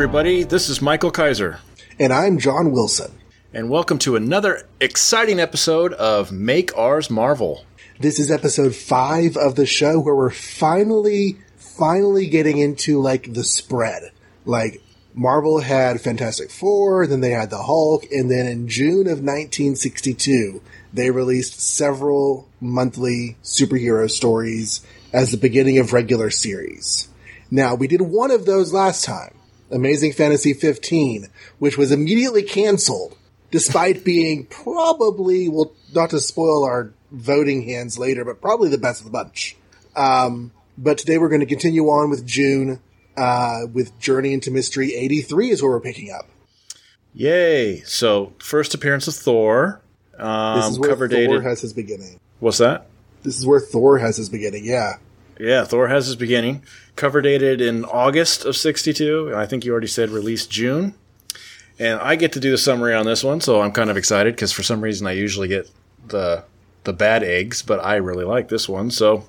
everybody. This is Michael Kaiser. And I'm John Wilson. And welcome to another exciting episode of Make Ours Marvel. This is episode five of the show where we're finally, finally getting into like the spread. Like Marvel had Fantastic Four, then they had the Hulk, and then in June of 1962, they released several monthly superhero stories as the beginning of regular series. Now, we did one of those last time, Amazing Fantasy 15, which was immediately canceled, despite being probably, well, not to spoil our voting hands later, but probably the best of the bunch. Um, but today we're going to continue on with June, uh, with Journey into Mystery 83 is what we're picking up. Yay! So, first appearance of Thor. Um, This is where cover Thor dated. has his beginning. What's that? This is where Thor has his beginning, yeah. Yeah, Thor has his beginning. Cover dated in August of 62. I think you already said released June. And I get to do the summary on this one, so I'm kind of excited because for some reason I usually get the the bad eggs, but I really like this one. So uh,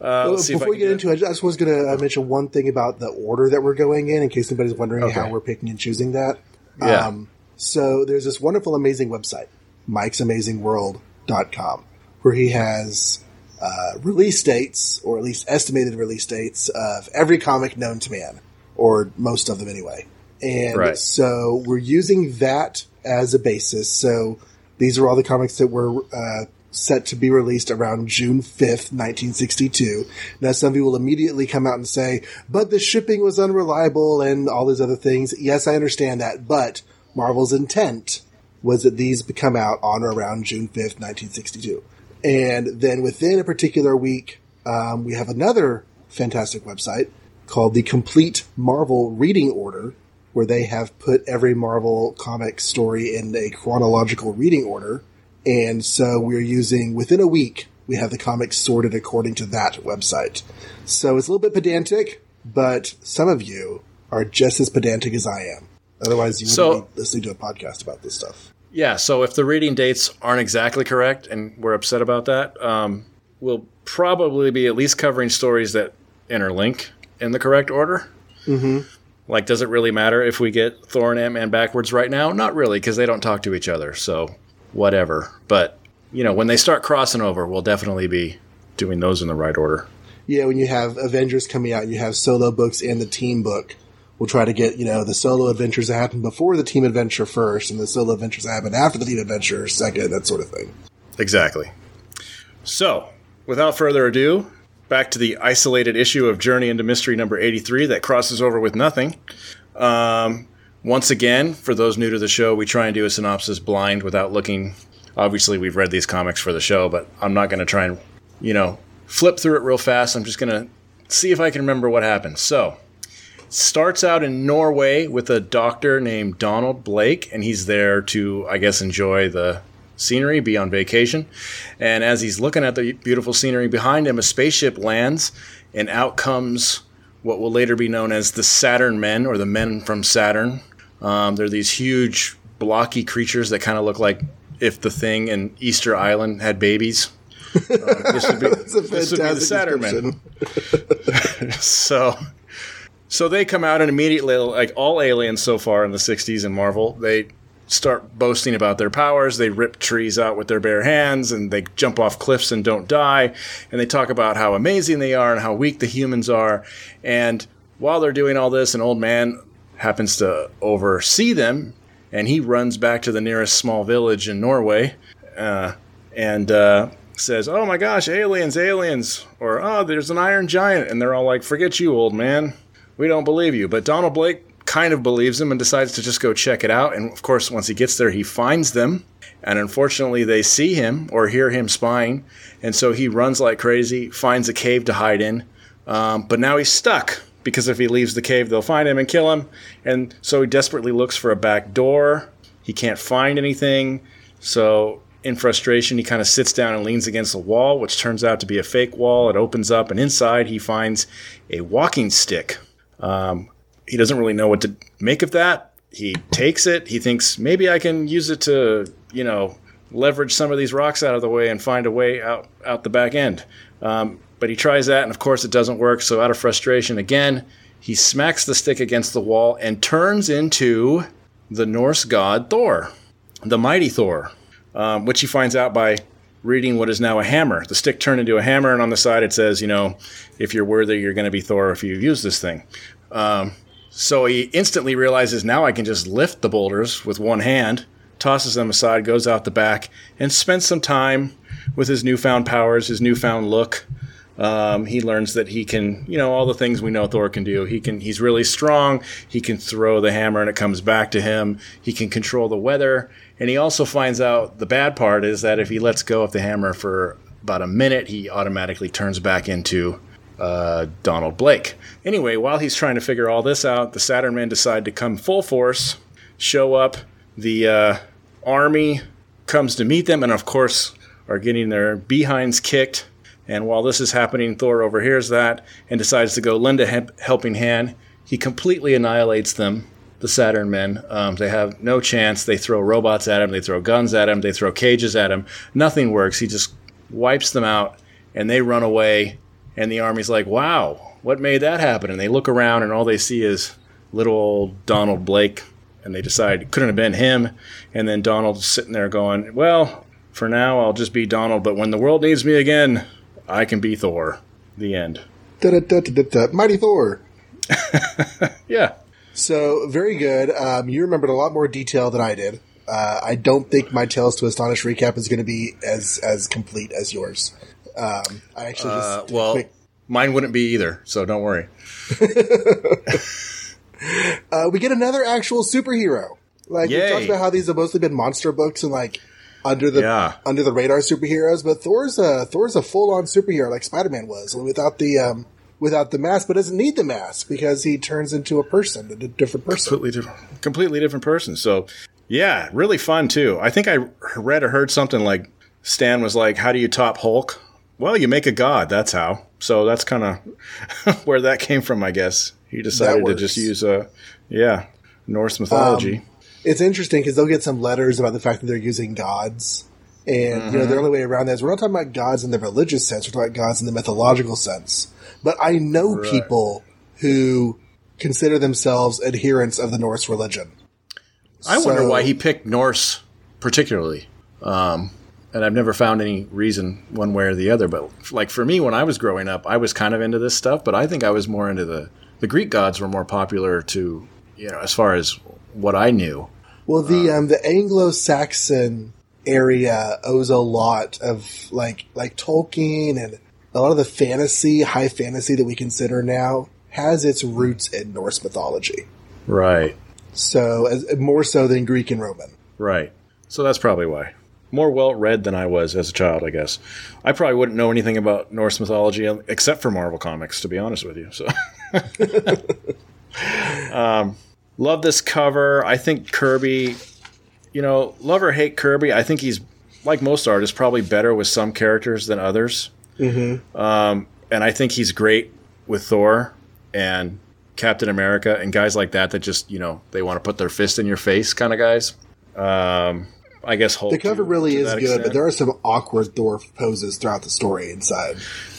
Well, let's see if I Before we get do into it, I just was going to mention one thing about the order that we're going in, in case anybody's wondering Okay. how we're picking and choosing that. Yeah. Um, so there's this wonderful, amazing website, Mike'sAmazingWorld.com, where he has uh, release dates, or at least estimated release dates, of every comic known to man, or most of them anyway. And Right. so we're using that as a basis. So these are all the comics that were uh, set to be released around June 5th, 1962. Now, some of you will immediately come out and say, but the shipping was unreliable and all these other things. Yes, I understand that, but Marvel's intent was that these come out on or around June 5th, 1962. And then within a particular week, um, we have another fantastic website called the Complete Marvel Reading Order, where they have put every Marvel comic story in a chronological reading order. And so we're using, within a week, we have the comics sorted according to that website. So it's a little bit pedantic, but some of you are just as pedantic as I am. Otherwise, you wouldn't So- be listening to a podcast about this stuff. Yeah, so if the reading dates aren't exactly correct and we're upset about that, um, we'll probably be at least covering stories that interlink in the correct order. Mm-hmm. Like, does it really matter if we get Thor and Ant Man backwards right now? Not really, because they don't talk to each other, so whatever. But, you know, when they start crossing over, we'll definitely be doing those in the right order. Yeah, when you have Avengers coming out, you have solo books and the team book. We'll try to get, you know, the solo adventures that happen before the team adventure first, and the solo adventures that happen after the team adventure second, that sort of thing. Exactly. So, without further ado, back to the isolated issue of Journey into Mystery number 83 that crosses over with nothing. Um, once again, for those new to the show, we try and do a synopsis blind without looking. Obviously, we've read these comics for the show, but I'm not going to try and, you know, flip through it real fast. I'm just going to see if I can remember what happened. So, starts out in Norway with a doctor named Donald Blake, and he's there to, I guess, enjoy the scenery, be on vacation. And as he's looking at the beautiful scenery behind him, a spaceship lands, and out comes what will later be known as the Saturn Men or the Men from Saturn. Um, they're these huge, blocky creatures that kind of look like if the Thing and Easter Island had babies. Uh, this would be, this would be the Saturn Men so so they come out and immediately like all aliens so far in the 60s in marvel they start boasting about their powers they rip trees out with their bare hands and they jump off cliffs and don't die and they talk about how amazing they are and how weak the humans are and while they're doing all this an old man happens to oversee them and he runs back to the nearest small village in norway uh, and uh, says, "Oh my gosh, aliens, aliens!" Or "Oh, there's an iron giant," and they're all like, "Forget you, old man. We don't believe you." But Donald Blake kind of believes him and decides to just go check it out. And of course, once he gets there, he finds them, and unfortunately, they see him or hear him spying, and so he runs like crazy, finds a cave to hide in. Um, but now he's stuck because if he leaves the cave, they'll find him and kill him. And so he desperately looks for a back door. He can't find anything. So, in frustration, he kind of sits down and leans against the wall, which turns out to be a fake wall. It opens up, and inside he finds a walking stick. Um, he doesn't really know what to make of that. He takes it. He thinks maybe I can use it to, you know, leverage some of these rocks out of the way and find a way out out the back end. Um, but he tries that, and of course, it doesn't work. So, out of frustration, again, he smacks the stick against the wall and turns into the Norse god Thor, the mighty Thor, um, which he finds out by reading what is now a hammer. The stick turned into a hammer, and on the side it says, you know, if you're worthy, you're going to be Thor if you use this thing. Um, so he instantly realizes now I can just lift the boulders with one hand, tosses them aside, goes out the back, and spends some time with his newfound powers, his newfound look. Um, he learns that he can, you know, all the things we know Thor can do. He can, he's really strong. He can throw the hammer and it comes back to him. He can control the weather. And he also finds out the bad part is that if he lets go of the hammer for about a minute, he automatically turns back into uh, Donald Blake. Anyway, while he's trying to figure all this out, the Saturn men decide to come full force, show up. The uh, army comes to meet them, and of course, are getting their behinds kicked. And while this is happening, Thor overhears that and decides to go lend a helping hand. He completely annihilates them, the Saturn men. Um, they have no chance. They throw robots at him, they throw guns at him, they throw cages at him. Nothing works. He just wipes them out, and they run away and the army's like, wow, what made that happen? And they look around and all they see is little old Donald Blake. And they decide it couldn't have been him. And then Donald's sitting there going, well, for now, I'll just be Donald. But when the world needs me again, I can be Thor. The end. Da da da da da. Mighty Thor. yeah. So, very good. Um, you remembered a lot more detail than I did. Uh, I don't think my Tales to Astonish recap is going to be as as complete as yours. Um, I actually just uh, well, quick... mine wouldn't be either, so don't worry. uh, we get another actual superhero. Like we talked about how these have mostly been monster books and like under the yeah. under the radar superheroes, but Thor's a Thor's a full on superhero like Spider Man was, without the um, without the mask, but doesn't need the mask because he turns into a person, a different person, completely different, completely different person. So yeah, really fun too. I think I read or heard something like Stan was like, "How do you top Hulk?" Well, you make a god. That's how. So that's kind of where that came from, I guess. He decided to just use a, yeah, Norse mythology. Um, it's interesting because they'll get some letters about the fact that they're using gods. And, mm-hmm. you know, the mm-hmm. only way around that is we're not talking about gods in the religious sense, we're talking about gods in the mythological sense. But I know right. people who consider themselves adherents of the Norse religion. I so, wonder why he picked Norse particularly. Um, and I've never found any reason one way or the other. But like for me, when I was growing up, I was kind of into this stuff, but I think I was more into the the Greek gods were more popular to you know as far as what I knew. Well, the um, the Anglo-Saxon area owes a lot of like like Tolkien and a lot of the fantasy, high fantasy that we consider now has its roots in Norse mythology. Right. So, as, more so than Greek and Roman. Right. So that's probably why more well read than I was as a child, I guess. I probably wouldn't know anything about Norse mythology except for Marvel Comics, to be honest with you. So, um, love this cover. I think Kirby, you know, love or hate Kirby. I think he's like most artists, probably better with some characters than others. Mm-hmm. Um, and I think he's great with Thor and Captain America and guys like that that just you know they want to put their fist in your face kind of guys. Um, I guess Hulk. The cover to, really to is good, extent. but there are some awkward Thor poses throughout the story inside.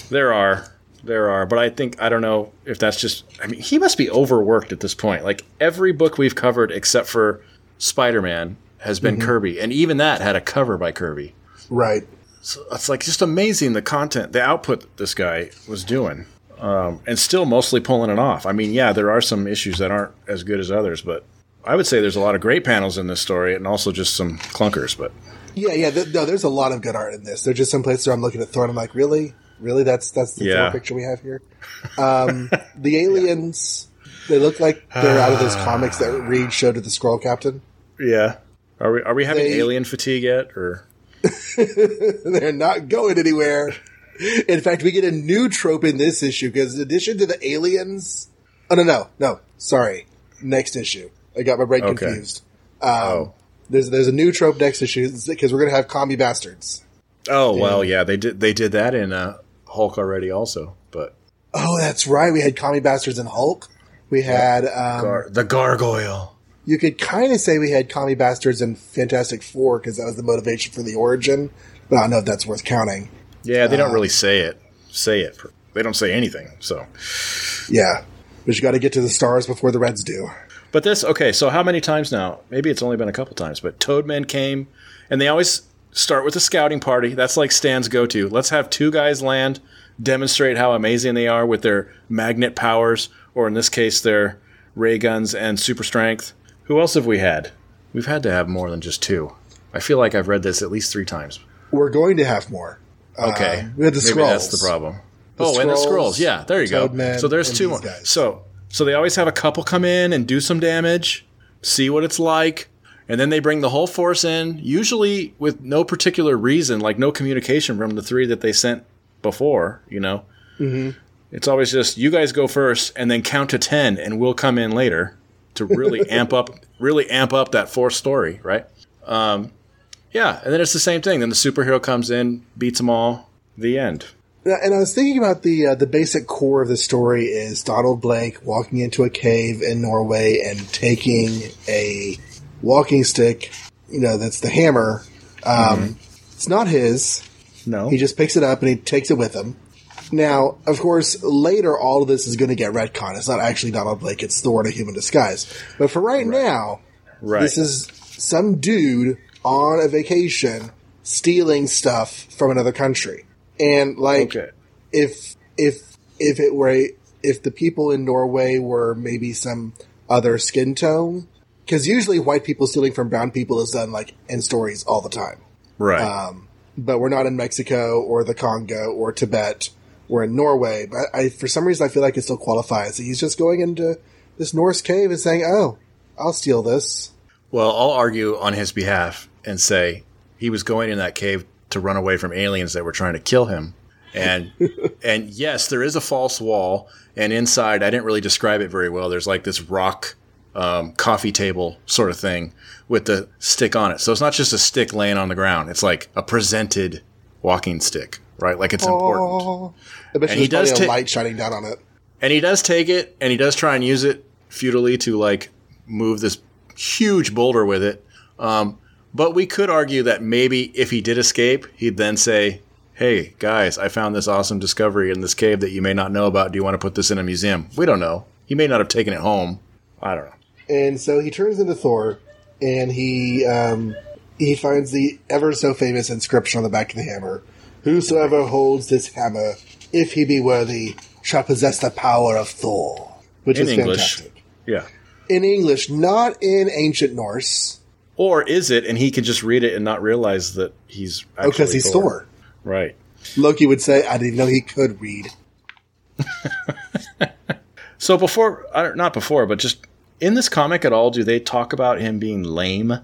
There are. There are, but I think I don't know if that's just. I mean, he must be overworked at this point. Like every book we've covered, except for Spider-Man, has been mm-hmm. Kirby, and even that had a cover by Kirby. Right. So it's like just amazing the content, the output this guy was doing, um, and still mostly pulling it off. I mean, yeah, there are some issues that aren't as good as others, but I would say there's a lot of great panels in this story, and also just some clunkers. But yeah, yeah, th- no, there's a lot of good art in this. There's just some places where I'm looking at Thor and I'm like, really, really, that's that's the yeah. Picture we have here. Um, the aliens, they look like they're out of those comics that Reed showed to the Skrull Captain. Yeah, are we are we having they, alien fatigue yet, or they're not going anywhere? In fact, we get a new trope in this issue because in addition to the aliens, oh no, no, no, sorry, next issue I got my brain okay. confused. Um, oh. There's there's a new trope next issue because we're gonna have commie bastards. Oh and, well, yeah, they did they did that in uh, Hulk already also, but oh, that's right, we had commie bastards in Hulk. We had um, Gar- the gargoyle. You could kind of say we had commie bastards in Fantastic Four because that was the motivation for the origin, but I don't know if that's worth counting. Yeah, they don't um, really say it. Say it. They don't say anything. So yeah, But you got to get to the stars before the Reds do. But this, okay, so how many times now? Maybe it's only been a couple times, but Toadmen came, and they always start with a scouting party. That's like Stan's go to. Let's have two guys land, demonstrate how amazing they are with their magnet powers, or in this case, their ray guns and super strength. Who else have we had? We've had to have more than just two. I feel like I've read this at least three times. We're going to have more. Okay. Uh, we had the Maybe Skrulls. that's the problem. oh, and the Skrulls. Yeah, there you go. Toadmen, So there's two more. guys. So so they always have a couple come in and do some damage, see what it's like, and then they bring the whole force in, usually with no particular reason, like no communication from the three that they sent before, you know. Mm-hmm. It's always just you guys go first and then count to 10 and we'll come in later to really amp up really amp up that fourth story, right? Um, yeah, and then it's the same thing. Then the superhero comes in, beats them all, the end. And I was thinking about the uh, the basic core of the story is Donald Blake walking into a cave in Norway and taking a walking stick, you know, that's the hammer. Um, It's not his. No. He just picks it up and he takes it with him. Now, of course, later all of this is going to get retcon. It's not actually Donald Blake; it's Thor in a human disguise. But for right, now, right. this is some dude on a vacation stealing stuff from another country. And like okay. if if if it were a, if the people in Norway were maybe some other skin tone cuz usually white people stealing from brown people is done like in stories all the time. Right. Um, but we're not in Mexico or the Congo or Tibet. We're in Norway. But I, for some reason, I feel like it still qualifies. He's just going into this Norse cave and saying, "Oh, I'll steal this." well, I'll argue on his behalf and say he was going in that cave to run away from aliens that were trying to kill him. And and yes, there is a false wall, and inside I didn't really describe it very well. There's like this rock um, coffee table sort of thing with the stick on it. So it's not just a stick laying on the ground. It's like a presented walking stick, right? Like it's important. I bet And he does ta- light shining down on it. And he does take it, and he does try and use it futilely to like move this huge boulder with it. Um, but we could argue that maybe if he did escape, he'd then say, "Hey guys, I found this awesome discovery in this cave that you may not know about. Do you want to put this in a museum?" We don't know. He may not have taken it home. I don't know. And so he turns into Thor, and he um, he finds the ever so famous inscription on the back of the hammer: "Whosoever holds this hammer, if he be worthy, shall possess the power of Thor." Which In is English. fantastic. Yeah. In English, not in ancient Norse. Or is it, and he can just read it and not realize that he's Oh, because he's Thor. Right. Loki would say, "I didn't know he could read." So before, not before, but just in this comic at all, do they talk about him being lame?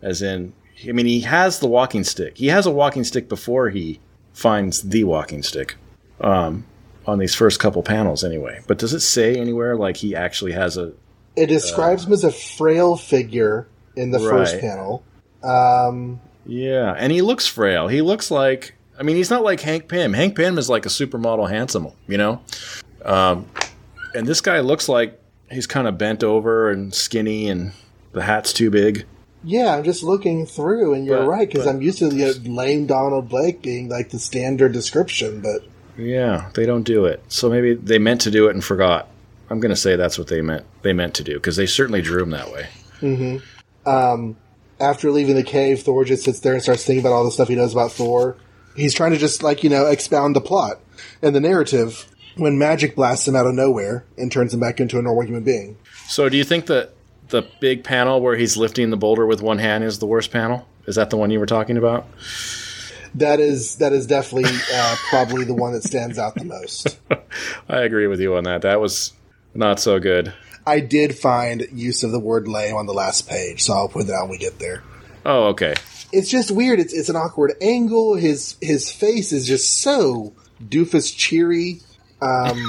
As in, I mean, he has the walking stick. He has a walking stick before he finds the walking stick. Um, on these first couple panels, anyway. But does it say anywhere like he actually has a? It describes him as a frail figure in the first panel. Um, Yeah, and he looks frail. He looks like. I mean, he's not like Hank Pym. Hank Pym is like a supermodel handsome, you know. Um, and this guy looks like he's kind of bent over and skinny, and the hat's too big. yeah, I'm just looking through, and you're But- right because I'm used to the lame Donald Blake being like the standard description, but Yeah, they don't do it. So maybe they meant to do it and forgot. I'm going to say that's what they meant. They meant to do because they certainly drew him that way. um, after leaving the cave, Thor just sits there and starts thinking about all the stuff he knows about Thor. He's trying to just like you know expound the plot and the narrative when magic blasts him out of nowhere and turns him back into a normal human being. So do you think that the big panel where he's lifting the boulder with one hand is the worst panel? Is that the one you were talking about? That is that is definitely uh, probably the one that stands out the most. I agree with you on that. That was not so good. I did find use of the word lame on the last page, so I'll put that when we get there. Oh, okay. It's just weird. It's it's an awkward angle. His his face is just so doofus cheery. Um,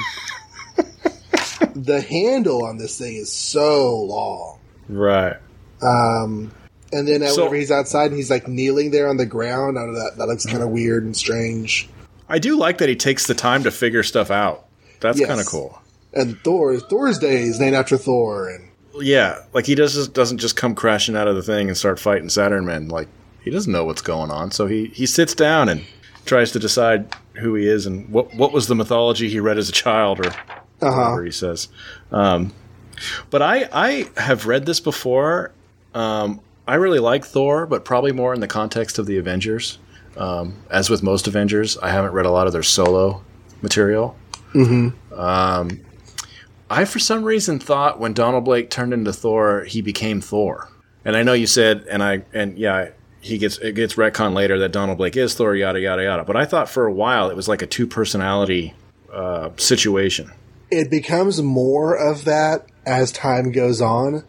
the handle on this thing is so long. Right. Um, and then So- whenever he's outside and he's like kneeling there on the ground, I don't know, that that looks kind of weird and strange. I do like that he takes the time to figure stuff out. That's Yes. kind of cool. And Thor Thor's Day is named after Thor, and Yeah, like he does doesn't just come crashing out of the thing and start fighting Saturn men. Like he doesn't know what's going on, so he he sits down and tries to decide who he is and what what was the mythology he read as a child or Uh-huh. whatever he says. Um, but I I have read this before. Um, I really like Thor, but probably more in the context of the Avengers. Um, as with most Avengers, I haven't read a lot of their solo material. Um, I, for some reason, thought when Donald Blake turned into Thor, he became Thor. And I know you said, and I, and yeah, he gets it gets retcon later that Donald Blake is Thor, yada yada yada. But I thought for a while it was like a two personality uh, situation. It becomes more of that as time goes on,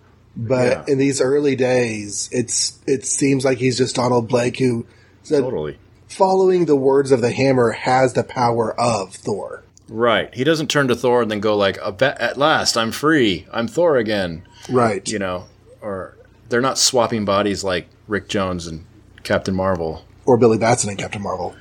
but Yeah. in these early days, it's it seems like he's just Donald Blake who, said, Totally. following the words of the hammer, has the power of Thor. Right. He doesn't turn to Thor and then go like, "At last, I'm free. I'm Thor again." Right. You know, or they're not swapping bodies like Rick Jones and Captain Marvel. Or Billy Batson and Captain Marvel.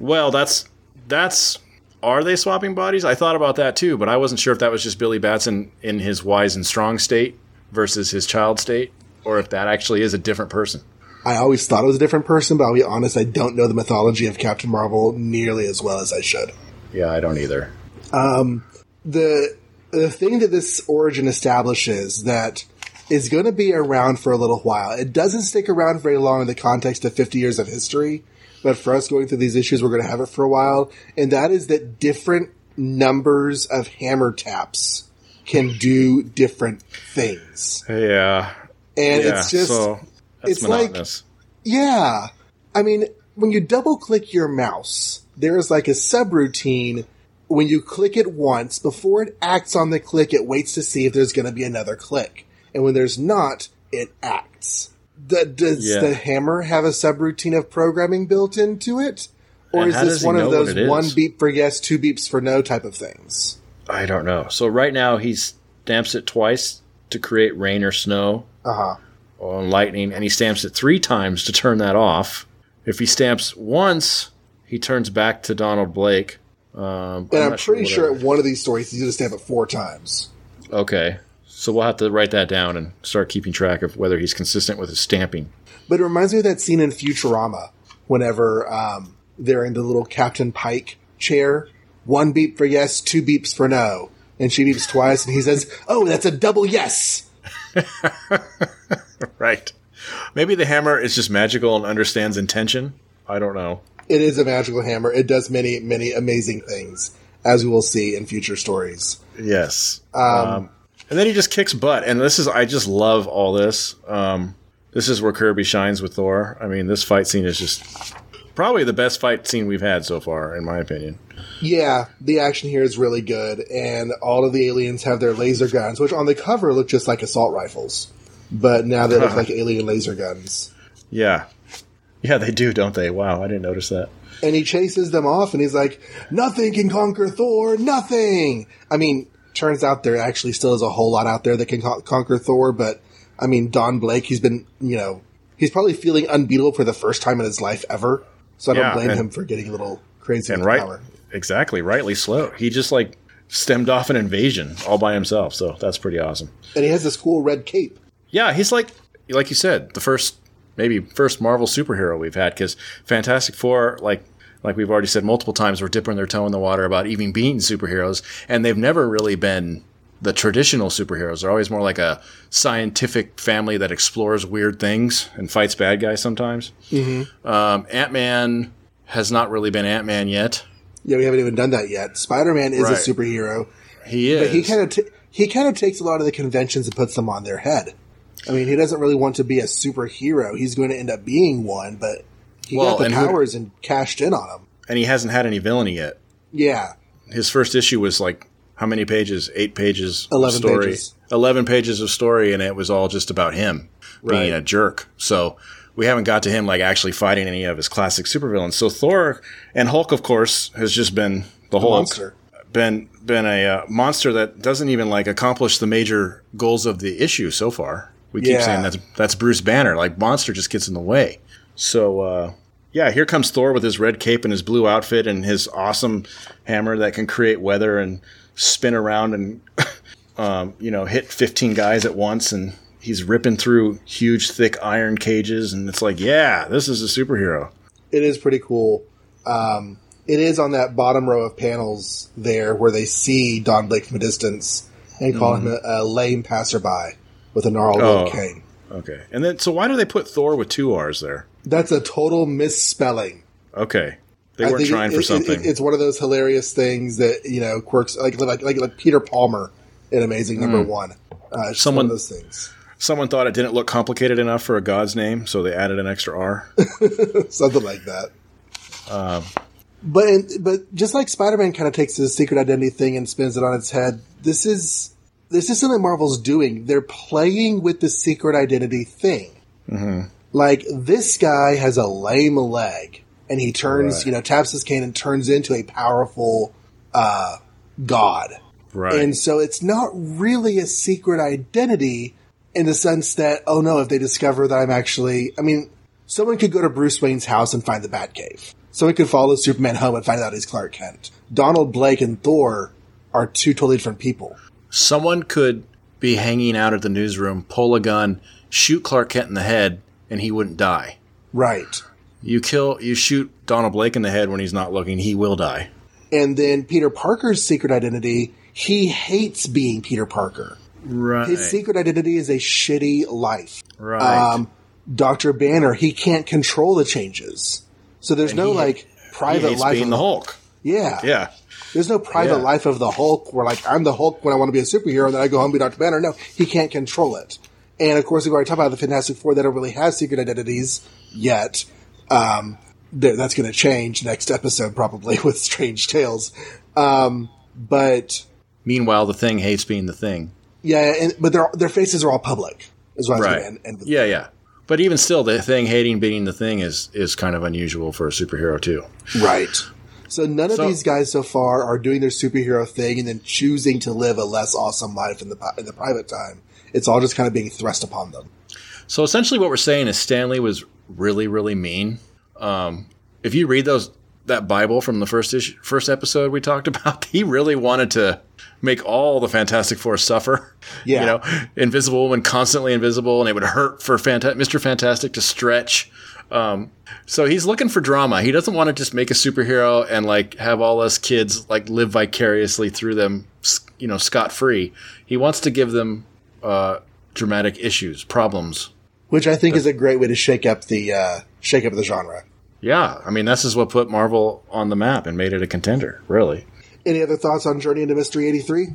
Well, that's that's are they swapping bodies? I thought about that too, but I wasn't sure if that was just Billy Batson in his wise and strong state versus his child state, or if that actually is a different person. I always thought it was a different person, but I'll be honest, I don't know the mythology of Captain Marvel nearly as well as I should. Yeah, I don't either. Um, the the thing that this origin establishes that is going to be around for a little while. It doesn't stick around very long in the context of 50 years of history, but for us going through these issues, we're going to have it for a while. And that is that different numbers of hammer taps can do different things. Yeah, And yeah. it's just, so it's like- yeah. I mean, when you double click your mouse, there is like a subroutine. When you click it once, before it acts on the click, it waits to see if there's going to be another click. And when there's not, it acts. The, does Yeah. the hammer have a subroutine of programming built into it? Or And is this one of those one beep for yes, two beeps for no type of things? I don't know. So right now he stamps it twice to create rain or snow Uh huh. on lightning, and he stamps it three times to turn that off. If he stamps once, he turns back to Donald Blake. Um, And I'm, not pretty what sure at one of these stories he's going to stamp it four times. Okay, so we'll have to write that down and start keeping track of whether he's consistent with his stamping. But it reminds me of that scene in Futurama whenever um, they're in the little Captain Pike chair. One beep for yes, two beeps for no. And she beeps twice, and he says, Oh, that's a double yes. Right. Maybe the hammer is just magical and understands intention. I don't know. It is a magical hammer. It does many, many amazing things, as we will see in future stories. Yes. Um, and then he just kicks butt. And this is, I just love all this. Um, this is where Kirby shines with Thor. I mean, this fight scene is just probably the best fight scene we've had so far, in my opinion. Yeah, the action here is really good, and all of the aliens have their laser guns, which on the cover look just like assault rifles. But now they look like alien laser guns. Yeah. Yeah, they do, don't they? Wow, I didn't notice that. and he chases them off and he's like nothing can conquer thor nothing i mean turns out there actually still is a whole lot out there that can con- conquer thor but i mean don blake he's been you know he's probably feeling unbeatable for the first time in his life ever so i don't Yeah, blame and- him for getting a little crazy And right, power exactly, rightly slow. He just like stemmed off an invasion all by himself, so that's pretty awesome. and he has this cool red cape Yeah, he's like, like you said, the first, maybe first Marvel superhero we've had because Fantastic Four, like, like we've already said multiple times, were dipping their toe in the water about even being superheroes, and they've never really been the traditional superheroes. They're always more like a scientific family that explores weird things and fights bad guys sometimes. Mm-hmm. Um, Ant Man has not really been Ant Man yet. yeah we haven't even done that yet spider-man is Right. a superhero He is. but he kind of t- he kind of takes a lot of the conventions and puts them on their head i mean he doesn't really want to be a superhero he's going to end up being one but he Well, got the and who- powers and cashed in on them and he hasn't had any villainy yet. yeah his first issue was like how many pages? Eight pages. of 11 story. pages. Eleven pages of story, and it was all just about him being a jerk. So we haven't got to him like actually fighting any of his classic supervillains. So Thor and Hulk, of course, has just been the Hulk. monster. Been been a uh, monster that doesn't even like accomplish the major goals of the issue so far. We keep Yeah. saying that's that's Bruce Banner. Like monster just gets in the way. So uh, yeah, here comes Thor with his red cape and his blue outfit and his awesome hammer that can create weather and spin around and um, you know hit 15 guys at once and he's ripping through huge thick iron cages and it's like yeah this is a superhero it is pretty cool. Um, it is on that bottom row of panels there where they see Don Blake from a distance and call him a, a lame passerby with a gnarled Oh. old cane. Okay. And then, so why do they put Thor with two R's there? That's a total misspelling. Okay. They weren't trying it- for it- it- something. it's one of those hilarious things that you know quirks like like like, like Peter Palmer in Amazing Number One. Uh, Someone- one of those things, Someone thought it didn't look complicated enough for a god's name, so they added an extra R. something like that. Um, but but just like Spider Man kind of takes the secret identity thing and spins it on its head, this is this is something Marvel's doing. They're playing with the secret identity thing. Mm-hmm. Like this guy has a lame leg, and he turns, Right. you know, taps his cane and turns into a powerful uh, god. Right. And so it's not really a secret identity in the sense that, oh no, if they discover that I'm actually, I mean, someone could go to Bruce Wayne's house and find the Batcave. Someone could follow Superman home and find out he's Clark Kent. Donald Blake and Thor are two totally different people. Someone could be hanging out at the newsroom, pull a gun, shoot Clark Kent in the head, and he wouldn't die. Right. You kill, you shoot Donald Blake in the head when he's not looking, he will die. And then Peter Parker's secret identity, he hates being Peter Parker. Right. His secret identity is a shitty life. right. Um, Dr. Banner, he can't control the changes. So there's no he- like he private hates life being of the Hulk. Yeah. Yeah. There's no private Yeah. life of the Hulk where like I'm the Hulk when I want to be a superhero and then I go home and be Dr. Banner. No, he can't control it. And of course we've already talked about the Fantastic Four that don't really have secret identities yet. Um, that's going to change next episode probably with Strange Tales. Um, but Meanwhile, the thing hates being the thing. yeah, and, but their their faces are all public. Is what Right. end, end. Yeah, yeah. But even still, the thing hating being the thing is is kind of unusual for a superhero too. Right. So none of So- these guys so far are doing their superhero thing and then choosing to live a less awesome life in the in the private time. It's all just kind of being thrust upon them. So essentially, what we're saying is Stan Lee was really, really mean. Um, if you read those that Bible from the first issue, first episode we talked about, he really wanted to make all the Fantastic Four suffer. Yeah. you know, Invisible Woman constantly invisible, and it would hurt for Fanta- Mister Fantastic to stretch. Um, so he's looking for drama. He doesn't want to just make a superhero and like have all us kids like live vicariously through them, you know, scot free. He wants to give them uh, dramatic issues, problems, which I think is a great way to shake up the uh, shake up the genre. Yeah, I mean, this is what put Marvel on the map and made it a contender, really. Any other thoughts on Journey into Mystery eighty three?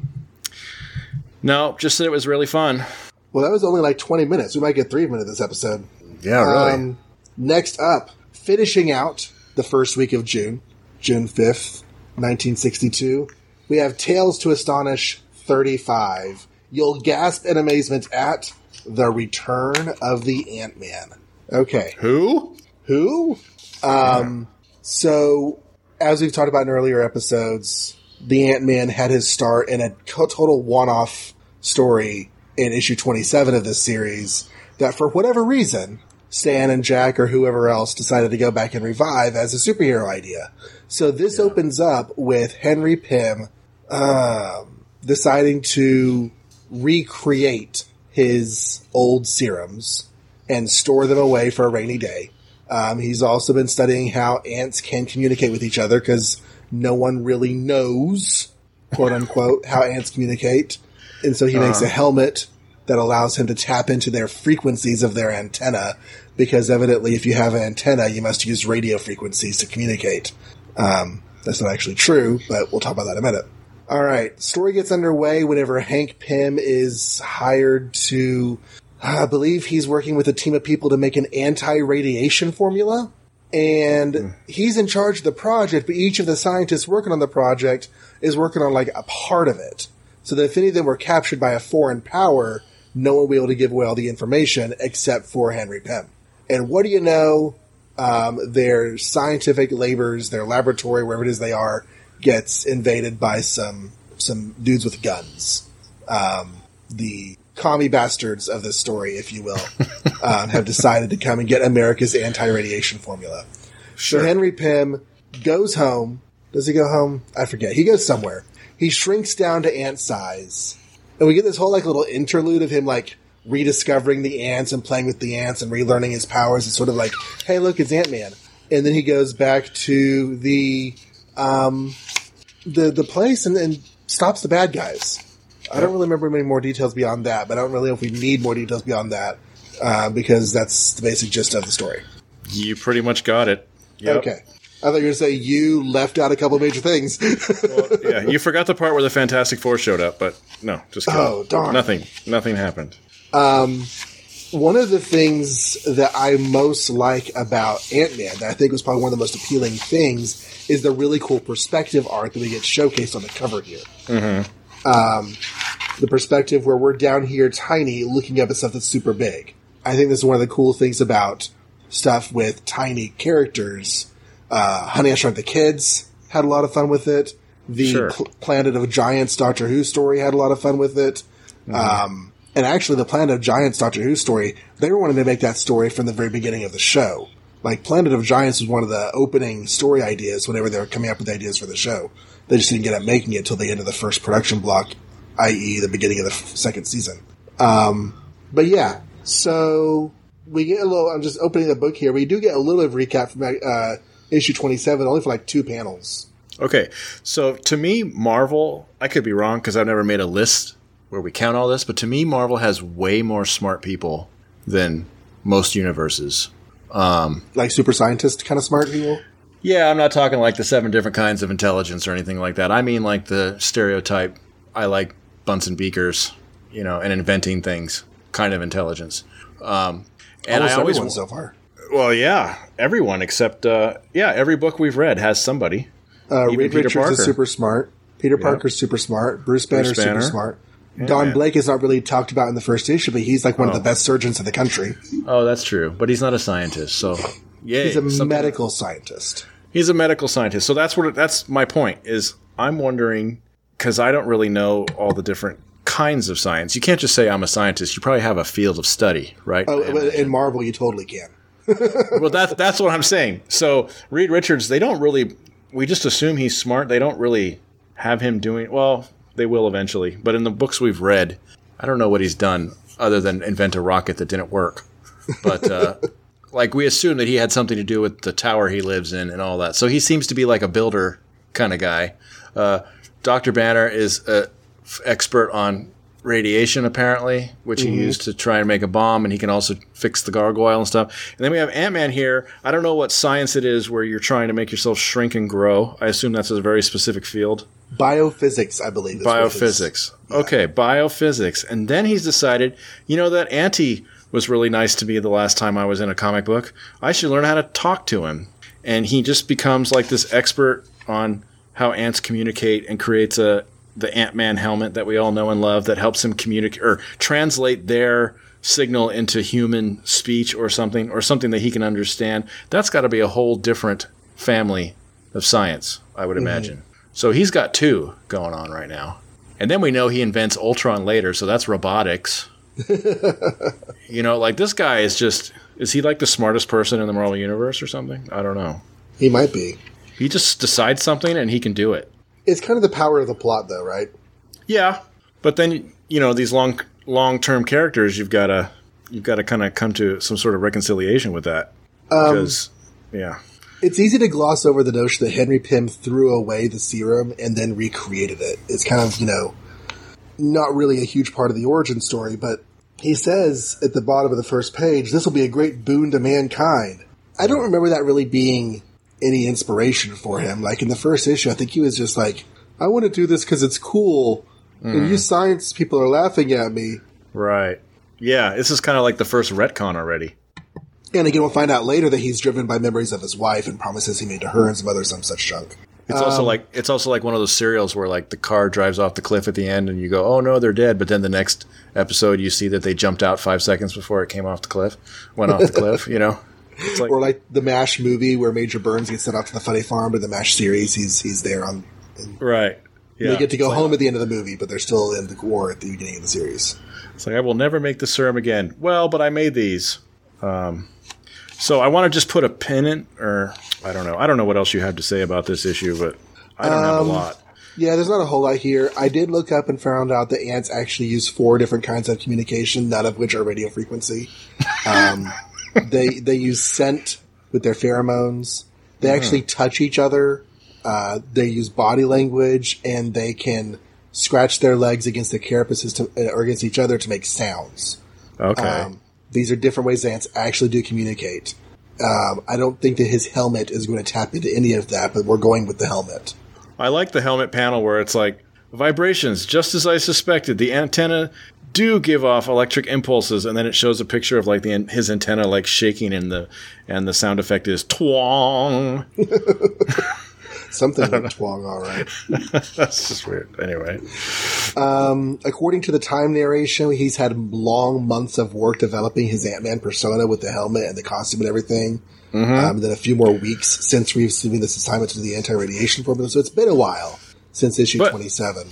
No, just that it was really fun. Well, that was only like twenty minutes. We might get three minutes this episode. Yeah, really. Um, next up, finishing out the first week of June, June fifth, nineteen sixty two, we have Tales to Astonish thirty five. You'll gasp in amazement at the return of the Ant Man. Okay, Who? who? Um, so, as we've talked about in earlier episodes, the Ant Man had his start in a total one off story in issue 27 of this series that, for whatever reason, Stan and Jack or whoever else decided to go back and revive as a superhero idea. So, this opens up with Henry Pym um, deciding to recreate his old serums and store them away for a rainy day. Um, he's also been studying how ants can communicate with each other because no one really knows, quote unquote, how ants communicate. And so he makes a helmet that allows him to tap into their frequencies of their antenna because evidently if you have an antenna, you must use radio frequencies to communicate. Um, that's not actually true, but we'll talk about that in a minute. All right, story gets underway whenever Hank Pym is hired to I believe he's working with a team of people to make an anti-radiation formula. And he's in charge of the project, but each of the scientists working on the project is working on like a part of it. So that if any of them were captured by a foreign power, no one will be able to give away all the information except for Henry Pym. And what do you know? Um, their scientific labors, their laboratory, wherever it is they are, gets invaded by some some dudes with guns. Um, the commie bastards of this story, if you will, um, have decided to come and get America's anti-radiation formula. So Henry Pym goes home. Does he go home? I forget. He goes somewhere. He shrinks down to ant size, and we get this whole like little interlude of him like rediscovering the ants and playing with the ants and relearning his powers. It's sort of like, hey, look, it's Ant Man. And then he goes back to the um, the the place and, and stops the bad guys. I don't really remember many more details beyond that, but I don't really know if we need more details beyond that uh, because that's the basic gist of the story. You pretty much got it. Yep. Okay. I thought you were going to say you left out a couple major things. yeah, you forgot the part where the Fantastic Four showed up, but no, just kidding. Oh, darn. Nothing. Nothing happened. One of the things that I most like about Ant Man, that I think was probably one of the most appealing things, is the really cool perspective art that we get showcased on the cover here. Um, the perspective where we're down here tiny looking up at stuff that's super big. I think this is one of the cool things about stuff with tiny characters. Uh, Honey, I Shrunk the Kids had a lot of fun with it. The Sure. Pl- Planet of Giants Doctor Who story had a lot of fun with it. Um, and actually, the Planet of Giants Doctor Who story, they were wanting to make that story from the very beginning of the show. Like, Planet of Giants was one of the opening story ideas whenever they were coming up with ideas for the show. They just didn't get up making it till the end of the first production block, i.e., the beginning of the f- second season. Um, but yeah, so we get a little. I'm just opening the book here. We do get a little bit of recap from uh, issue 27, only for like two panels. Okay, so to me, Marvel, I could be wrong because I've never made a list where we count all this, but to me, Marvel has way more smart people than most universes. Like super scientist kind of smart people. Yeah, I'm not talking like the seven different kinds of intelligence or anything like that. I mean like the stereotype, I like Bunsen beakers, you know, and inventing things kind of intelligence. Um, and Almost I always, everyone so far. well, yeah, everyone except, uh, yeah, every book we've read has somebody. Uh, Reed Peter Richards Parker. is super smart. Peter Parker's super smart. Bruce Banner's super Banner. smart. Don man. Blake is not really talked about in the first issue, but he's like one of Oh. the best surgeons in the country. Oh, that's true, but he's not a scientist, so yeah, He's a medical scientist. He's a medical scientist. So that's what that's my point is I'm wondering cuz I don't really know all the different kinds of science. You can't just say I'm a scientist. You probably have a field of study, right? Oh, in Marvel, you totally can. well, that's that's what I'm saying. So Reed Richards, they don't really. We just assume he's smart. They don't really have him doing. Well, they will eventually. But in the books we've read, I don't know what he's done other than invent a rocket that didn't work. But uh, like we assume that he had something to do with the tower he lives in and all that. So he seems to be like a builder kind of guy. Uh, Doctor Banner is a f- expert on radiation apparently, which he used to try and make a bomb, and he can also fix the gargoyle and stuff. And then we have Ant Man here. I don't know what science it is where you're trying to make yourself shrink and grow. I assume that's a very specific field. Biophysics, I believe. is what his- Biophysics. Okay, biophysics. And then he's decided, you know, that Auntie was really nice to me the last time I was in a comic book. I should learn how to talk to him. And he just becomes like this expert on how ants communicate and creates a the Ant Man helmet that we all know and love that helps him communicate or translate their signal into human speech or something or something that he can understand. That's got to be a whole different family of science, I would mm-hmm. imagine. So he's got two going on right now. And then we know he invents Ultron later, so that's robotics. you know, like this guy is just is he like the smartest person in the Marvel universe or something? I don't know. He might be. He just decides something and he can do it. It's kind of the power of the plot, though, right? Yeah. But then you know, these long long-term characters, you've got to you've got to kind of come to some sort of reconciliation with that. Um, because yeah. It's easy to gloss over the notion that Henry Pym threw away the serum and then recreated it. It's kind of, you know, not really a huge part of the origin story, but he says at the bottom of the first page, this will be a great boon to mankind. I don't remember that really being any inspiration for him. Like in the first issue, I think he was just like, I want to do this because it's cool. And you mm. science people are laughing at me. Right. Yeah, this is kind of like the first retcon already. And again, we'll find out later that he's driven by memories of his wife and promises he made to her and some other some such junk. It's also like it's also like one of those serials where like the car drives off the cliff at the end and you go, "Oh no, they're dead." But then the next episode you see that they jumped out 5 seconds before it came off the cliff, went off the cliff, you know. It's like Or like the MASH movie where Major Burns gets sent off to the funny farm, but the MASH series, he's he's there on. right. Yeah. They get to go It's like- home at the end of the movie, but they're still in the war at the beginning of the series. It's like I will never make the serum again. Well, but I made these. Um, so I want to just put a pin in, or I don't know. I don't know what else you have to say about this issue, but I don't have a lot. Yeah, there's not a whole lot here. I did look up and found out that ants actually use four different kinds of communication, none of which are radio frequency. Um, they they use scent with their pheromones. They actually touch each other Uh, they use body language and they can scratch their legs against the carapaces to, or against each other to make sounds. Okay. Um, these are different ways ants actually do communicate. Um, I don't think that his helmet is going to tap into any of that, but we're going with the helmet. I like the helmet panel where it's like vibrations, just as I suspected. The antenna do give off electric impulses, and then it shows a picture of like the his antenna like shaking, and the and the sound effect is twang. Something went twang, all right. That's just weird. Anyway, Um, according to the Time narration, he's had long months of work developing his Ant Man persona with the helmet and the costume and everything. Um, then a few more weeks since receiving this assignment to the anti radiation formula. So it's been a while since issue But- 27.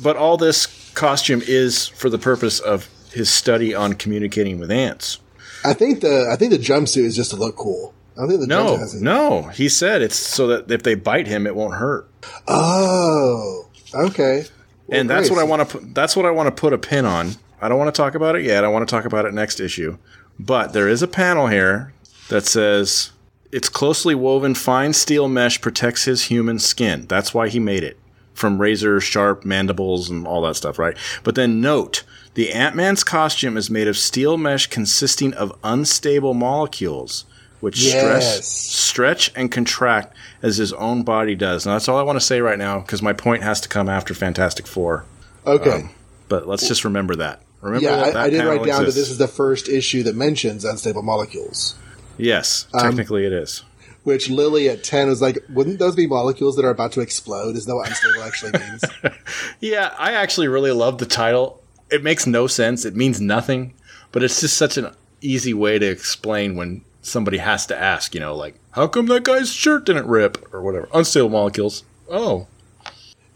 but all this costume is for the purpose of his study on communicating with ants. I think the I think the jumpsuit is just to look cool. I don't think the No, jumpsuit has any- no. He said it's so that if they bite him, it won't hurt. Oh, okay. Well, and that's great. what I want to put. That's what I want to put a pin on. I don't want to talk about it yet. I want to talk about it next issue. But there is a panel here that says its closely woven fine steel mesh protects his human skin. That's why he made it from razor sharp mandibles and all that stuff, right? But then note the Ant Man's costume is made of steel mesh consisting of unstable molecules. Which stress, stretch and contract as his own body does. Now that's all I want to say right now because my point has to come after Fantastic Four. Okay. But let's just remember that. Remember yeah, that, I, I did write down that this is the first issue that mentions unstable molecules. Yes, Um, technically it is. Which Lily at 10 was like, wouldn't those be molecules that are about to explode? Isn't that what unstable actually means? Yeah, I actually really love the title. It makes no sense. It means nothing, but it's just such an easy way to explain when somebody has to ask, you know, like, how come that guy's shirt didn't rip or whatever. Unstable molecules. Oh,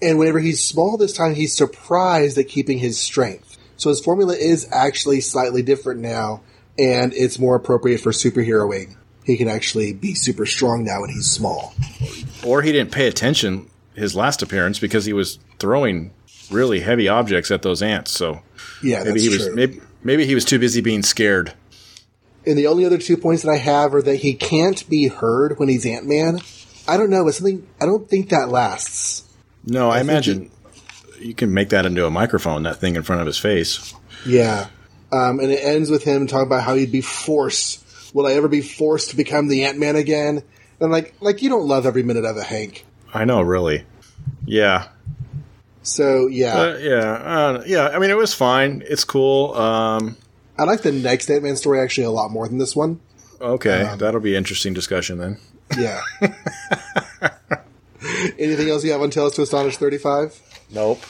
and whenever he's small this time, he's surprised at keeping his strength. So his formula is actually slightly different now, and it's more appropriate for superheroing. He can actually be super strong now when he's small. or he didn't pay attention his last appearance because he was throwing really heavy objects at those ants. So Yeah, maybe he was maybe maybe he was too busy being scared. And the only other two points that I have are that he can't be heard when he's Ant Man. I don't know. It's something. I don't think that lasts. No, I, think imagine you can make that into a microphone, that thing in front of his face. Yeah. Um, and it ends with him talking about how he'd be forced. Will I ever be forced to become the Ant Man again? And like, like you don't love every minute of it, Hank. I know, really. Yeah, So yeah, uh, yeah, uh, yeah. I mean, it was fine. It's cool. Um, I like the next Ant Man story actually a lot more than this one. okay, Um, that'll be interesting discussion then. Yeah. Anything else you have on Tales to Astonish 35? Nope.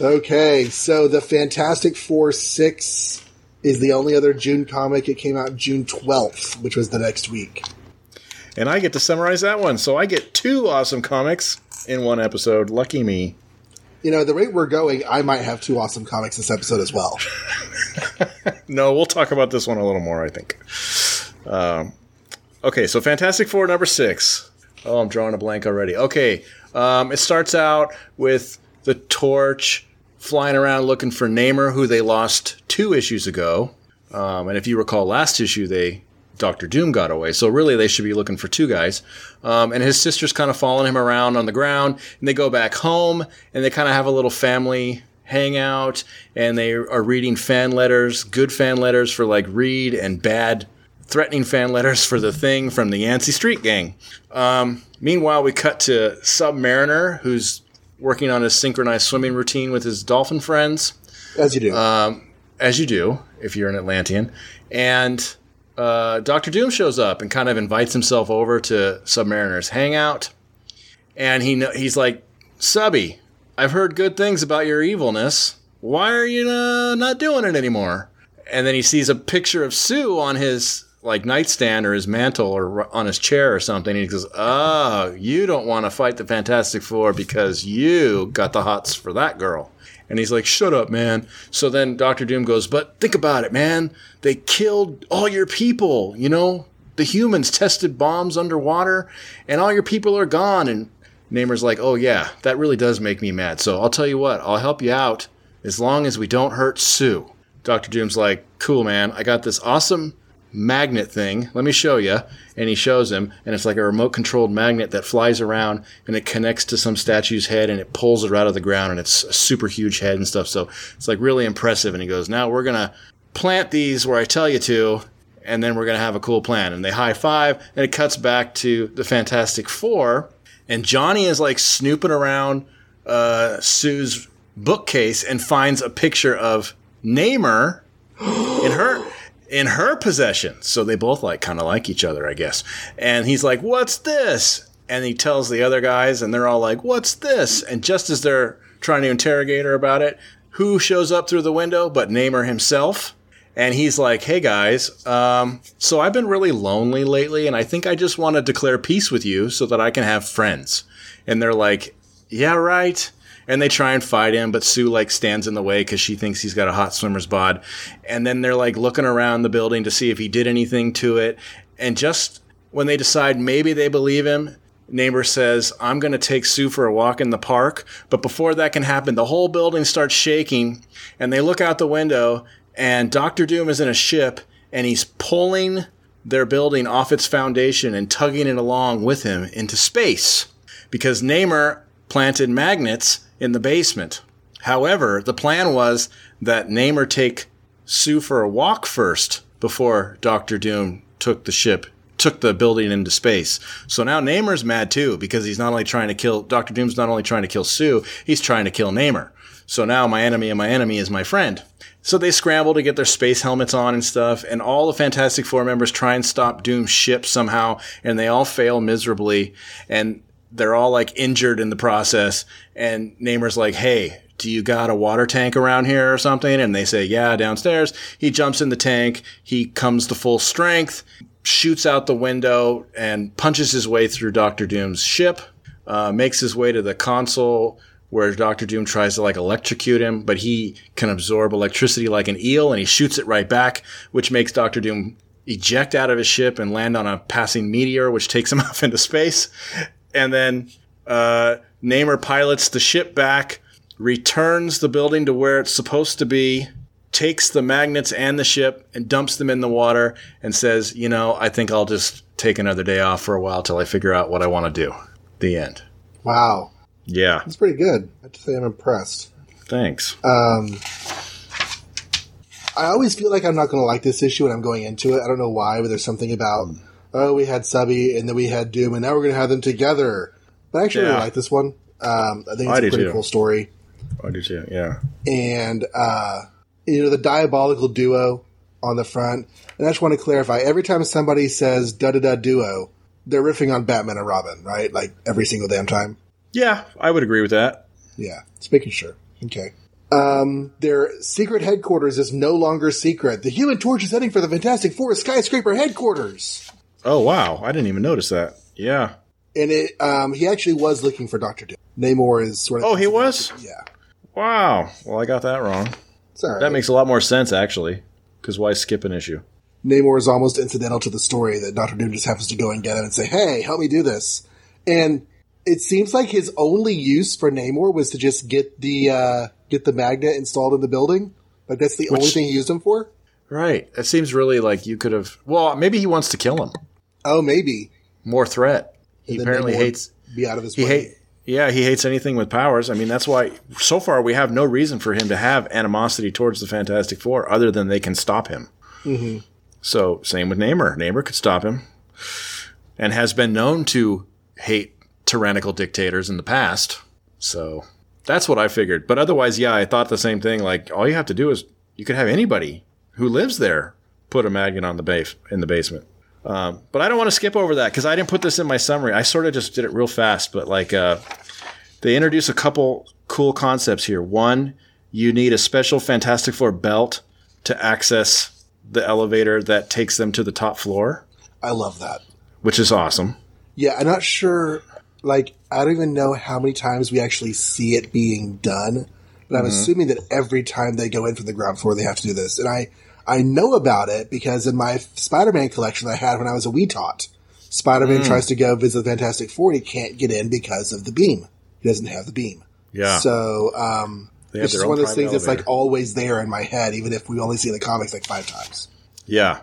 Okay, so the Fantastic Four 6 is the only other June comic. It came out June 12th, which was the next week. And I get to summarize that one, so I get two awesome comics in one episode. Lucky me. You know, the rate we're going, I might have two awesome comics this episode as well. No, we'll talk about this one a little more, I think. Um, okay, so Fantastic Four number six. Oh, I'm drawing a blank already. Okay, um, it starts out with the Torch flying around looking for Namor, who they lost two issues ago. Um, and if you recall, last issue they Doctor Doom got away, so really they should be looking for two guys. Um, and his sister's kind of following him around on the ground, and they go back home, and they kind of have a little family hangout, and they are reading fan letters, good fan letters for like Reed, and bad threatening fan letters for the thing from the Yancey Street Gang. Um, meanwhile, we cut to Submariner, who's working on his synchronized swimming routine with his dolphin friends As you do. as you do if you're an Atlantean. And uh, Doctor Doom shows up and kind of invites himself over to Submariner's hangout. And he he's like, Subby, I've heard good things about your evilness. Why are you uh, not doing it anymore? And then he sees a picture of Sue on his like nightstand or his mantle or on his chair or something. And he goes, "Oh, you don't want to fight the Fantastic Four because you got the hots for that girl." And he's like, "Shut up, man." So then Doctor Doom goes, "But think about it, man. They killed all your people. You know, the humans tested bombs underwater, and all your people are gone." And Namor's like, "Oh yeah, that really does make me mad. So I'll tell you what, I'll help you out as long as we don't hurt Sue." Doctor Doom's like, "Cool, man. I got this awesome magnet thing. Let me show you. And he shows him, and it's like a remote controlled magnet that flies around and it connects to some statue's head and it pulls it out of the ground and it's a super huge head and stuff. So it's like really impressive. And he goes, Now we're going to plant these where I tell you to, and then we're going to have a cool plan. And they high five, and it cuts back to the Fantastic Four. And Johnny is like snooping around uh, Sue's bookcase and finds a picture of Namor in her in her possession. So they both like kind of like each other, I guess. And he's like, "What's this?" And he tells the other guys, and they're all like, "What's this?" And just as they're trying to interrogate her about it, who shows up through the window but Namor himself? And he's like, "Hey guys, um, so I've been really lonely lately, and I think I just want to declare peace with you so that I can have friends." And they're like, "Yeah, right." And they try and fight him, but Sue like stands in the way because she thinks he's got a hot swimmer's bod. And then they're like looking around the building to see if he did anything to it. And just when they decide maybe they believe him, Namor says, I'm going to take Sue for a walk in the park. But before that can happen, the whole building starts shaking and they look out the window and Doctor Doom is in a ship and he's pulling their building off its foundation and tugging it along with him into space because Namor planted magnets in the basement. However, the plan was that Namor take Sue for a walk first before Doctor Doom took the ship, took the building into space. So now Namor's mad too because he's not only trying to kill Doctor Doom's not only trying to kill Sue, he's trying to kill Namor. So now my enemy and my enemy is my friend. So they scramble to get their space helmets on and stuff, and all the Fantastic Four members try and stop Doom's ship somehow, and they all fail miserably. And they're all like injured in the process. And Namor's like, Hey, do you got a water tank around here or something? And they say, yeah, downstairs. He jumps in the tank. He comes to full strength, shoots out the window and punches his way through Doctor Doom's ship, uh, makes his way to the console where Doctor Doom tries to like electrocute him, but he can absorb electricity like an eel and he shoots it right back, which makes Doctor Doom eject out of his ship and land on a passing meteor, which takes him off into space and then uh, Namor pilots the ship back, returns the building to where it's supposed to be, takes the magnets and the ship and dumps them in the water, and says, "You know, I think I'll just take another day off for a while till I figure out what I want to do." The end. Wow. Yeah. That's pretty good. I have to say I'm impressed. Thanks. Um, I always feel like I'm not going to like this issue when I'm going into it. I don't know why, but there's something about oh, we had Subby and then we had Doom, and now we're going to have them together. But I actually Yeah. really like this one. Um, I think it's I a pretty too. cool story. I do too. Yeah. And, uh, you know, the diabolical duo on the front. And I just want to clarify every time somebody says da da da duo, they're riffing on Batman and Robin, right? Like every single damn time. Yeah, I would agree with that. Yeah, just making sure. Okay. Um, their secret headquarters is no longer secret. The Human Torch is heading for the Fantastic Four skyscraper headquarters. Oh wow, I didn't even notice that. Yeah. And it, um, he actually was looking for Doctor Doom. Namor is sort of. Oh, he was. Yeah, Wow. Well, I got that wrong. right. That makes a lot more sense actually. Because why skip an issue? Namor is almost incidental to the story that Doctor Doom just happens to go and get him and say, "Hey, help me do this." And it seems like his only use for Namor was to just get the uh, get the magnet installed in the building. Like that's the only thing he used him for. Right. It seems really like you could have. Well, maybe he wants to kill him. Oh, maybe More threat. He And apparently hates. be out of his He way. hate. Yeah, he hates anything with powers. I mean, that's why so far we have no reason for him to have animosity towards the Fantastic Four, other than they can stop him. Mm-hmm. So same with Namor. Namor could stop him, and has been known to hate tyrannical dictators in the past. So that's what I figured. But otherwise, yeah, I thought the same thing. Like all you have to do is you could have anybody who lives there put a magnet on the base in the basement. Um, but I don't want to skip over that because I didn't put this in my summary. I sort of just did it real fast. But like, uh, they introduce a couple cool concepts here. One, you need a special Fantastic Four belt to access the elevator that takes them to the top floor, I love that. which is awesome. Yeah, I'm not sure. Like, I don't even know how many times we actually see it being done, but I'm assuming that every time they go in from the ground floor, they have to do this. And I, I know about it because in my Spider-Man collection I had when I was a wee tot, Spider-Man tries to go visit the Fantastic Four and he can't get in because of the beam. He doesn't have the beam. Yeah. So, um, it's just one of those things that's like always there in my head, even if we only see the comics like five times. Yeah.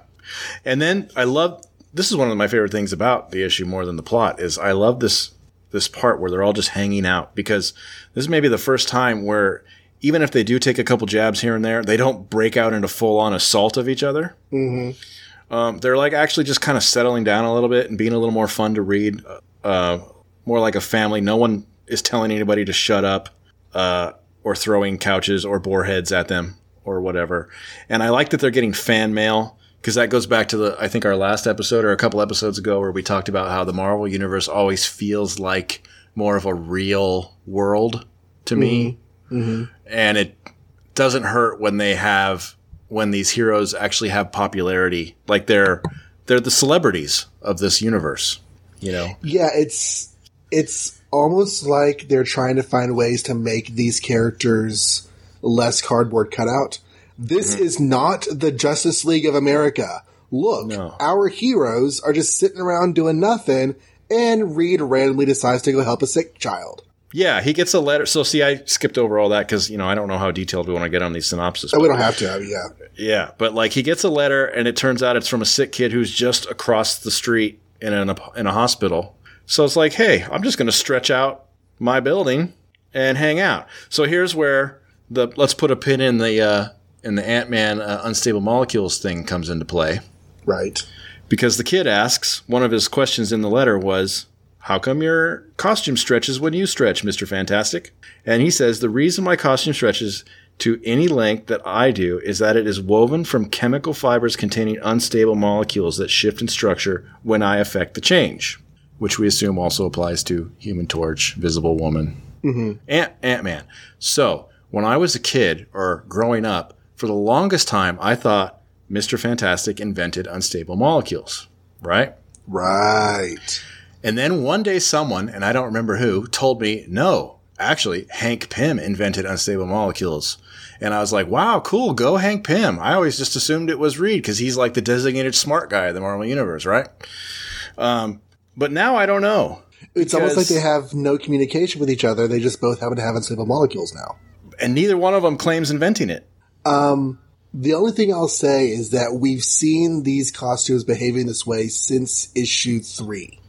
And then I love this is one of my favorite things about the issue more than the plot is I love this this part where they're all just hanging out because this is maybe the first time where even if they do take a couple jabs here and there, they don't break out into full on assault of each other. Mm-hmm. Um, they're like actually just kind of settling down a little bit and being a little more fun to read, uh, more like a family. No one is telling anybody to shut up uh, or throwing couches or boar heads at them or whatever. And I like that they're getting fan mail because that goes back to the I think our last episode or a couple episodes ago where we talked about how the Marvel universe always feels like more of a real world to me, mm-hmm. and it doesn't hurt when they have when these heroes actually have popularity, like they're they're the celebrities of this universe, you know. Yeah, it's it's almost like they're trying to find ways to make these characters less cardboard cutout. This mm-hmm. is not the Justice League of America. Look, no. our heroes are just sitting around doing nothing, and Reed randomly decides to go help a sick child. Yeah, he gets a letter. So, see, I skipped over all that because, you know, I don't know how detailed we want to get on these synopses. Oh, we don't have to, yeah. Yeah, but like he gets a letter, and it turns out it's from a sick kid who's just across the street in, an, in a hospital. So it's like, hey, I'm just going to stretch out my building and hang out. So here's where the let's put a pin in the uh, in the Ant Man uh, unstable molecules thing comes into play. Right. Because the kid asks one of his questions in the letter was, "How come your costume stretches when you stretch, Mister Fantastic?" And he says, "The reason my costume stretches." To any length that I do is that it is woven from chemical fibers containing unstable molecules that shift in structure when I affect the change, which we assume also applies to Human Torch, Visible Woman, mm-hmm. Ant Ant Man. So when I was a kid or growing up, for the longest time, I thought Mr. Fantastic invented unstable molecules, right? Right. And then one day, someone, and I don't remember who, told me, no, actually, Hank Pym invented unstable molecules. And I was like, wow, cool, go Hank Pym. I always just assumed it was Reed because he's like the designated smart guy of the Marvel Universe, right? Um, but now I don't know. It's almost like they have no communication with each other. They just both happen to have unstable molecules now and neither one of them claims inventing it. Um, the only thing I'll say is that we've seen these costumes behaving this way since issue three.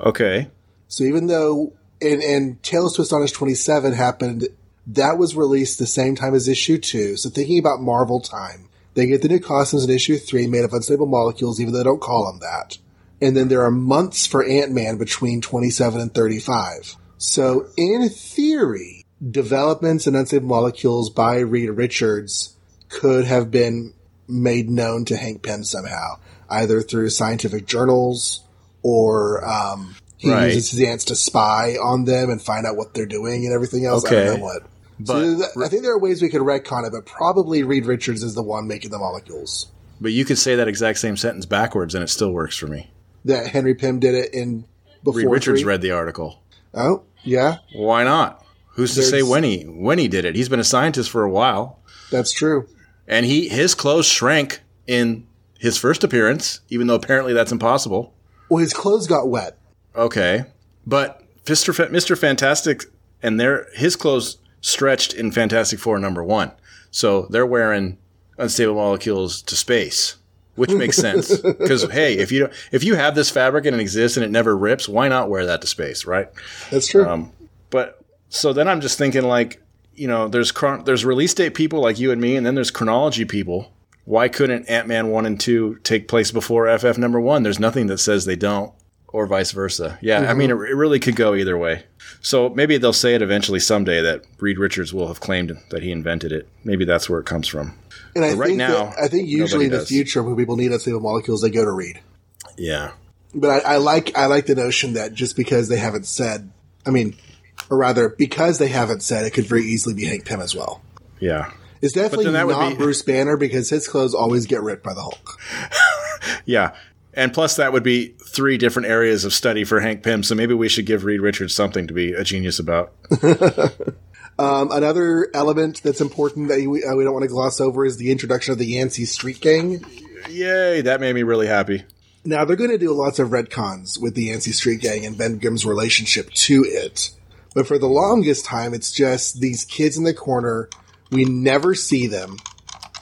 Okay. So even though and and Tales to Astonish twenty seven happened, that was released the same time as issue two. So thinking about Marvel time, they get the new costumes in issue three made of unstable molecules, even though they don't call them that. And then there are months for Ant Man between twenty seven and thirty five. So in theory, developments in unstable molecules by Reed Richards could have been made known to Hank Pym somehow, either through scientific journals or um, he right. uses his ants to spy on them and find out what they're doing and everything else. Okay. I don't know what. But so th- I think there are ways we could retcon it, but probably Reed Richards is the one making the molecules. But you could say that exact same sentence backwards, and it still works for me. That Henry Pym did it in before. Reed Richards three? read the article. Oh yeah. Why not? Who's to say when he when he did it? He's been a scientist for a while. That's true. And he his clothes shrank in his first appearance, even though apparently that's impossible. Well, his clothes got wet. Okay, but Mr. Mr. Fantastic and their his clothes stretched in Fantastic Four number one, so they're wearing unstable molecules to space, which makes sense because hey, if you if you have this fabric and it exists and it never rips, why not wear that to space, right? That's true. Um, but so then I'm just thinking like, you know, there's chron- there's release date people like you and me, and then there's chronology people. Why couldn't Ant Man one and two take place before FF number one? There's nothing that says they don't, or vice versa. Yeah, mm-hmm. I mean, it, it really could go either way. So maybe they'll say it eventually someday that Reed Richards will have claimed that he invented it. Maybe that's where it comes from. And I right think now, that, I think usually in the does. future when people need unstable molecules, they go to Reed. Yeah, but I, I like I like the notion that just because they haven't said, I mean, or rather, because they haven't said, it could very easily be Hank Pym as well. Yeah. It's definitely not be... Bruce Banner because his clothes always get ripped by the Hulk. yeah. And plus, that would be three different areas of study for Hank Pym. So maybe we should give Reed Richards something to be a genius about. um, another element that's important that we, uh, we don't want to gloss over is the introduction of the Yancey Street Gang. Yay! That made me really happy. Now they're going to do lots of retcons with the Yancey Street Gang and Ben Grimm's relationship to it. But for the longest time, it's just these kids in the corner. We never see them,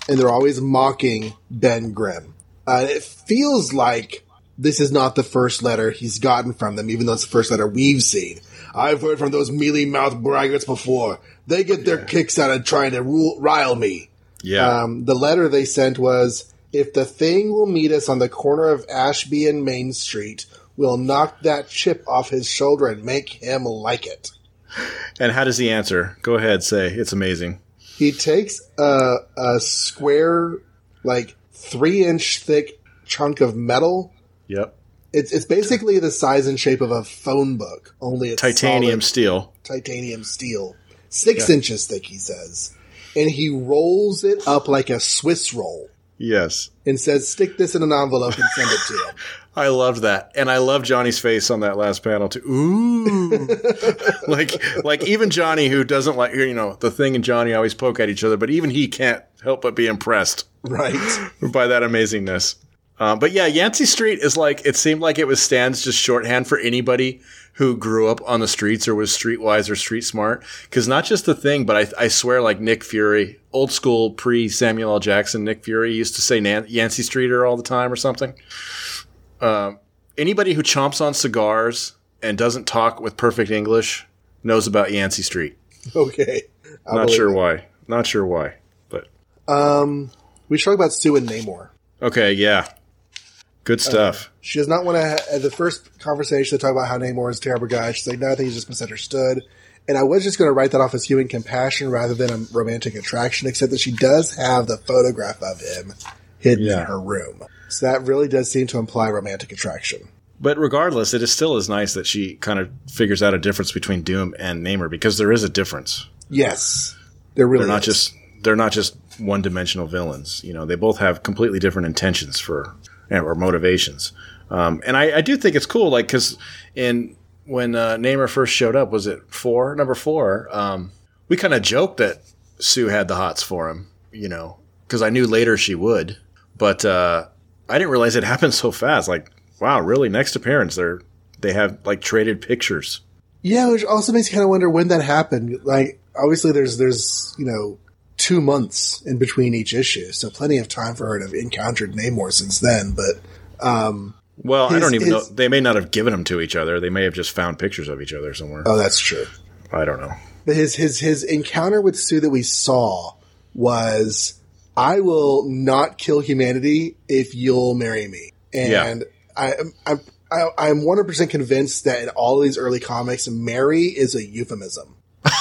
and they're always mocking Ben Grimm. Uh, it feels like this is not the first letter he's gotten from them, even though it's the first letter we've seen. I've heard from those mealy mouthed braggarts before. They get their kicks out of trying to rule, rile me. Yeah. Um, the letter they sent was, if the thing will meet us on the corner of Ashby and Main Street, we'll knock that chip off his shoulder and make him like it. and how does he answer? Go ahead, say. It's amazing. He takes a, a square, like three inch thick chunk of metal. Yep. It's it's basically the size and shape of a phone book, only it's Titanium steel. titanium steel, six inches thick. He says, and he rolls it up like a Swiss roll Yes. and says, "Stick this in an envelope and send it to him." I loved that. And I love Johnny's face on that last panel too. Ooh. like like even Johnny who doesn't like you know, the thing and Johnny always poke at each other, but even he can't help but be impressed right? by that amazingness. Um, but yeah, Yancey Street is like it seemed like it was Stan's just shorthand for anybody who grew up on the streets or was streetwise or street smart. Because not just the thing, but I, I swear, like Nick Fury, old school pre Samuel L. Jackson, Nick Fury used to say Nan- Yancey Streeter all the time or something. Um, anybody who chomps on cigars and doesn't talk with perfect English knows about Yancey Street. Okay, I Not sure it. why. Not sure why, but Um, we should talk about Sue and Namor. okay, yeah, good uh, stuff. She does not want to. Ha- the first conversation, they talk about how Namor is a terrible guy. She's like, "No, I think he's just misunderstood." And I was just going to write that off as human compassion rather than a romantic attraction, except that she does have the photograph of him hidden Yeah. in her room. So that really does seem to imply romantic attraction. But regardless, it is still as nice that she kind of figures out a difference between Doom and Namor because there is a difference. Yes, they're really They're not is. just they're not just one dimensional villains. You know, they both have completely different intentions for or motivations. Um, and I, I do think it's cool, like because in when uh, Namor first showed up, was it four number four? Um, we kind of joked that Sue had the hots for him, you know, because I knew later she would, but uh, I didn't realize it happened so fast. Like, wow, really? Next appearance, they're they have like traded pictures. Yeah, which also makes you kind of wonder when that happened. Like, obviously, there's there's you know two months in between each issue, so plenty of time for her to have encountered Namor since then. But um, Well, I don't even his- know. They may not have given them to each other. They may have just found pictures of each other somewhere. oh, that's true. I don't know. But his his his encounter with Sue that we saw was, "I will not kill humanity if you'll marry me," and I, I'm I, I'm 100 percent convinced that in all these early comics, marry is a euphemism.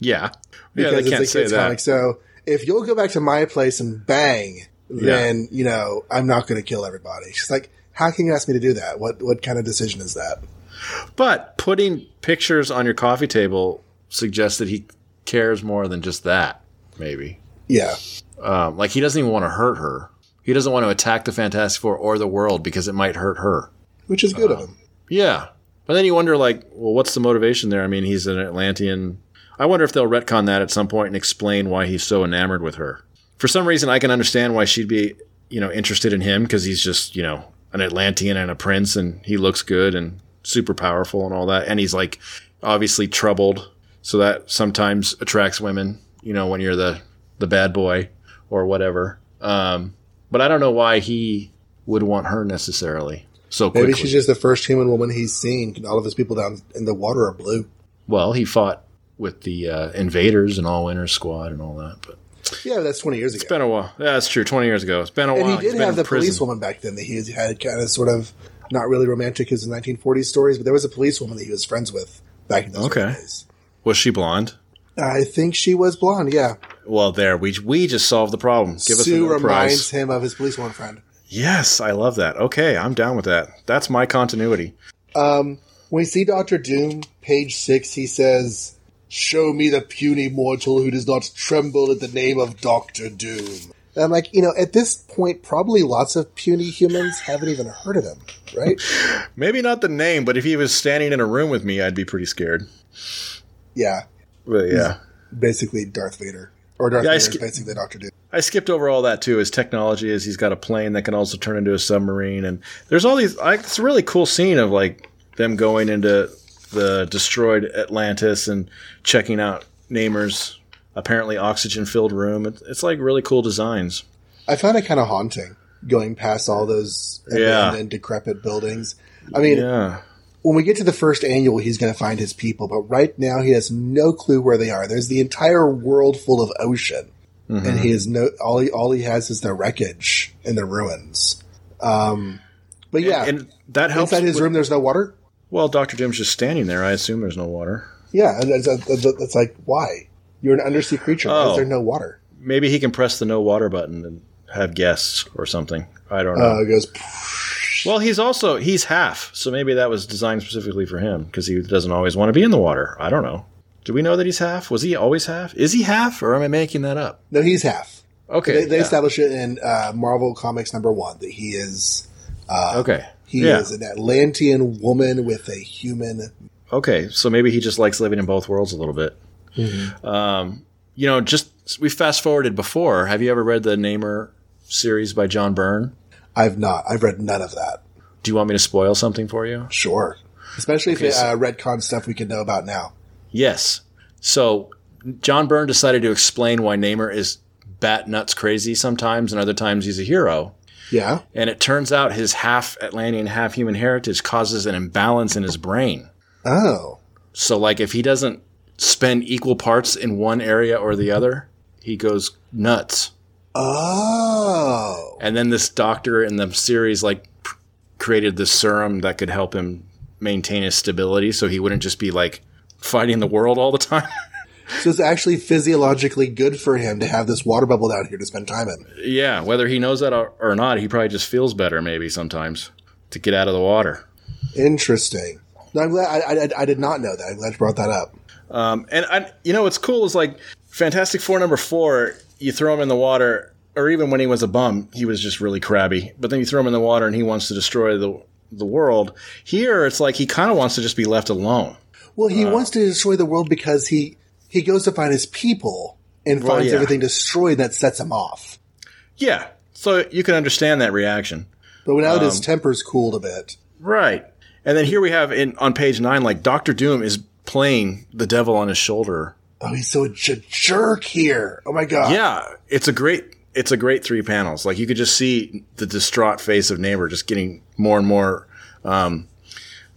Yeah, yeah, they it's can't a say kid's that. comic. So if you'll go back to my place and bang, then you know I'm not going to kill everybody. She's like, "How can you ask me to do that? What what kind of decision is that?" But putting pictures on your coffee table suggests that he cares more than just that. Maybe, Yeah, um, like he doesn't even want to hurt her. He doesn't want to attack the Fantastic Four or the world because it might hurt her. which is good of him. Yeah, but then you wonder, like, well, what's the motivation there? I mean, he's an Atlantean. I wonder if they'll retcon that at some point and explain why he's so enamored with her. For some reason, I can understand why she'd be, you know, interested in him because he's just, you know, an Atlantean and a prince, and he looks good and super powerful and all that, and he's like obviously troubled, so that sometimes attracts women. You know, when you're the the bad boy or whatever. Um, but I don't know why he would want her necessarily so quickly. Maybe she's just the first human woman he's seen. All of his people down in the water are blue. Well, he fought with the uh, invaders and All Winners Squad and all that. But Yeah, that's 20 years ago. it's been a while. Yeah, that's true. Twenty years ago. It's been a and while. he did been have the prison. police woman back then that he had kind of sort of not really romantic as the 1940s stories, but there was a police woman that he was friends with back in those Okay. days. Was she blonde? I think she was blonde. Yeah, Well, there we we just solved the problem. Give us Sue reminds prize. him of his police woman friend. Yes, I love that. Okay, I'm down with that. That's my continuity. Um, when we see Doctor Doom, page six, he says, "Show me the puny mortal who does not tremble at the name of Doctor Doom." And I'm like, you know, at this point, probably lots of puny humans haven't even heard of him, right? Maybe not the name, but if he was standing in a room with me, I'd be pretty scared. yeah, But yeah. basically Darth Vader, or Darth Yeah, I Vader is sk- basically Doctor Doom. I skipped over all that too. His technology is he's got a plane that can also turn into a submarine, and there's all these. Like, it's a really cool scene of like them going into the destroyed Atlantis and checking out Namor's apparently oxygen filled room. It's, it's like really cool designs. I found it kind of haunting. going past all those Yeah. abandoned, decrepit buildings. I mean, Yeah. when we get to the first annual, he's going to find his people, but right now he has no clue where they are. There's the entire world full of ocean, and he has no all he all he has is the wreckage and the ruins. Um, but yeah, And that helps. inside his with- room, there's no water. Well, Doctor Doom's just standing there. I assume there's no water. Yeah, and it's, like why you're an undersea creature? Why Oh. is there no water? Maybe he can press the no water button and have guests or something. I don't know. Uh, it goes. well, he's also he's half, so maybe that was designed specifically for him because he doesn't always want to be in the water. I don't know. Do we know that he's half? Was he always half? Is he half, or am I making that up? No, he's half. Okay, They, they yeah. establish it in uh, Marvel Comics number one that he is okay, he yeah. is an Atlantean woman with a human. Okay, so maybe he just likes living in both worlds a little bit. Um, you know, just we fast forwarded before. Have you ever read the Namor series by John Byrne? I've not. I've read none of that. Do you want me to spoil something for you? Sure, especially Okay, if so- uh, retcon stuff we can know about now. Yes. So John Byrne decided to explain why Namor is bat nuts crazy sometimes, and other times he's a hero. Yeah. And it turns out his half Atlantean, half human heritage causes an imbalance in his brain. Oh. So, like, if he doesn't spend equal parts in one area or the other, he goes nuts. Oh. And then this doctor in the series, like, p- created this serum that could help him maintain his stability so he wouldn't just be, like, fighting the world all the time. So it's actually physiologically good for him to have this water bubble down here to spend time in. yeah, whether he knows that or, not, he probably just feels better, maybe sometimes, to get out of the water. Interesting. No, I'm glad. I, I, I did not know that. I'm glad you brought that up. Um, and I, you know what's cool is like Fantastic Four number four. You throw him in the water, or even when he was a bum, he was just really crabby. But then you throw him in the water, and he wants to destroy the the world. Here, it's like he kind of wants to just be left alone. Well, he wants to destroy the world because he he goes to find his people and Well, finds yeah. everything destroyed that sets him off. Yeah, so you can understand that reaction, But now Um, his temper's cooled a bit, right? And then here we have in on page nine, like Doctor Doom is playing the devil on his shoulder. oh, he's so j- jerk here. Oh my god. Yeah, it's a great it's a great three panels. Like you could just see the distraught face of Namor just getting more and more um,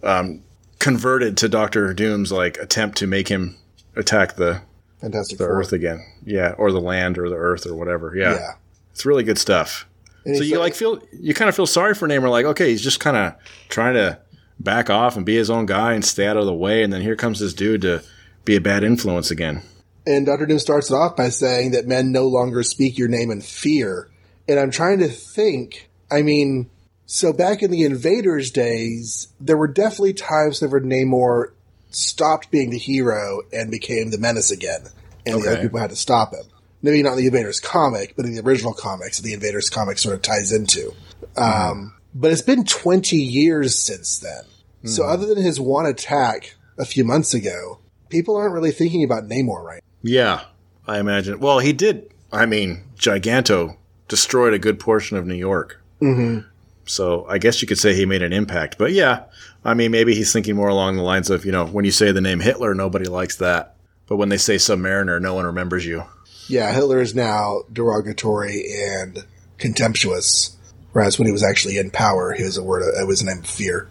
um, converted to Doctor Doom's like attempt to make him attack the Fantastic the Four. Earth again. Yeah, or the land or the Earth or whatever. Yeah, Yeah. it's really good stuff. And So you like feel you kind of feel sorry for Namor, like okay, he's just kind of trying to back off and be his own guy and stay out of the way, and then here comes this dude to be a bad influence again. And Doctor Doom starts it off by saying that men no longer speak your name in fear. And I'm trying to think. I mean, so back in the Invaders days, there were definitely times whenever Namor stopped being the hero and became the menace again, and the other people had to stop him. Maybe not in the Invaders comic, but in the original comics, the Invaders comic sort of ties into. Um, but it's been 20 years since then. So other than his one attack a few months ago, people aren't really thinking about Namor right Yeah, I imagine. Well, he did. I mean, Giganto destroyed a good portion of New York. Mm-hmm. So I guess you could say he made an impact. But yeah, I mean, maybe he's thinking more along the lines of, you know, when you say the name Hitler, nobody likes that. But when they say Submariner, no one remembers you. Yeah, Hitler is now derogatory and contemptuous, whereas when he was actually in power, he was a word. It was a name of fear.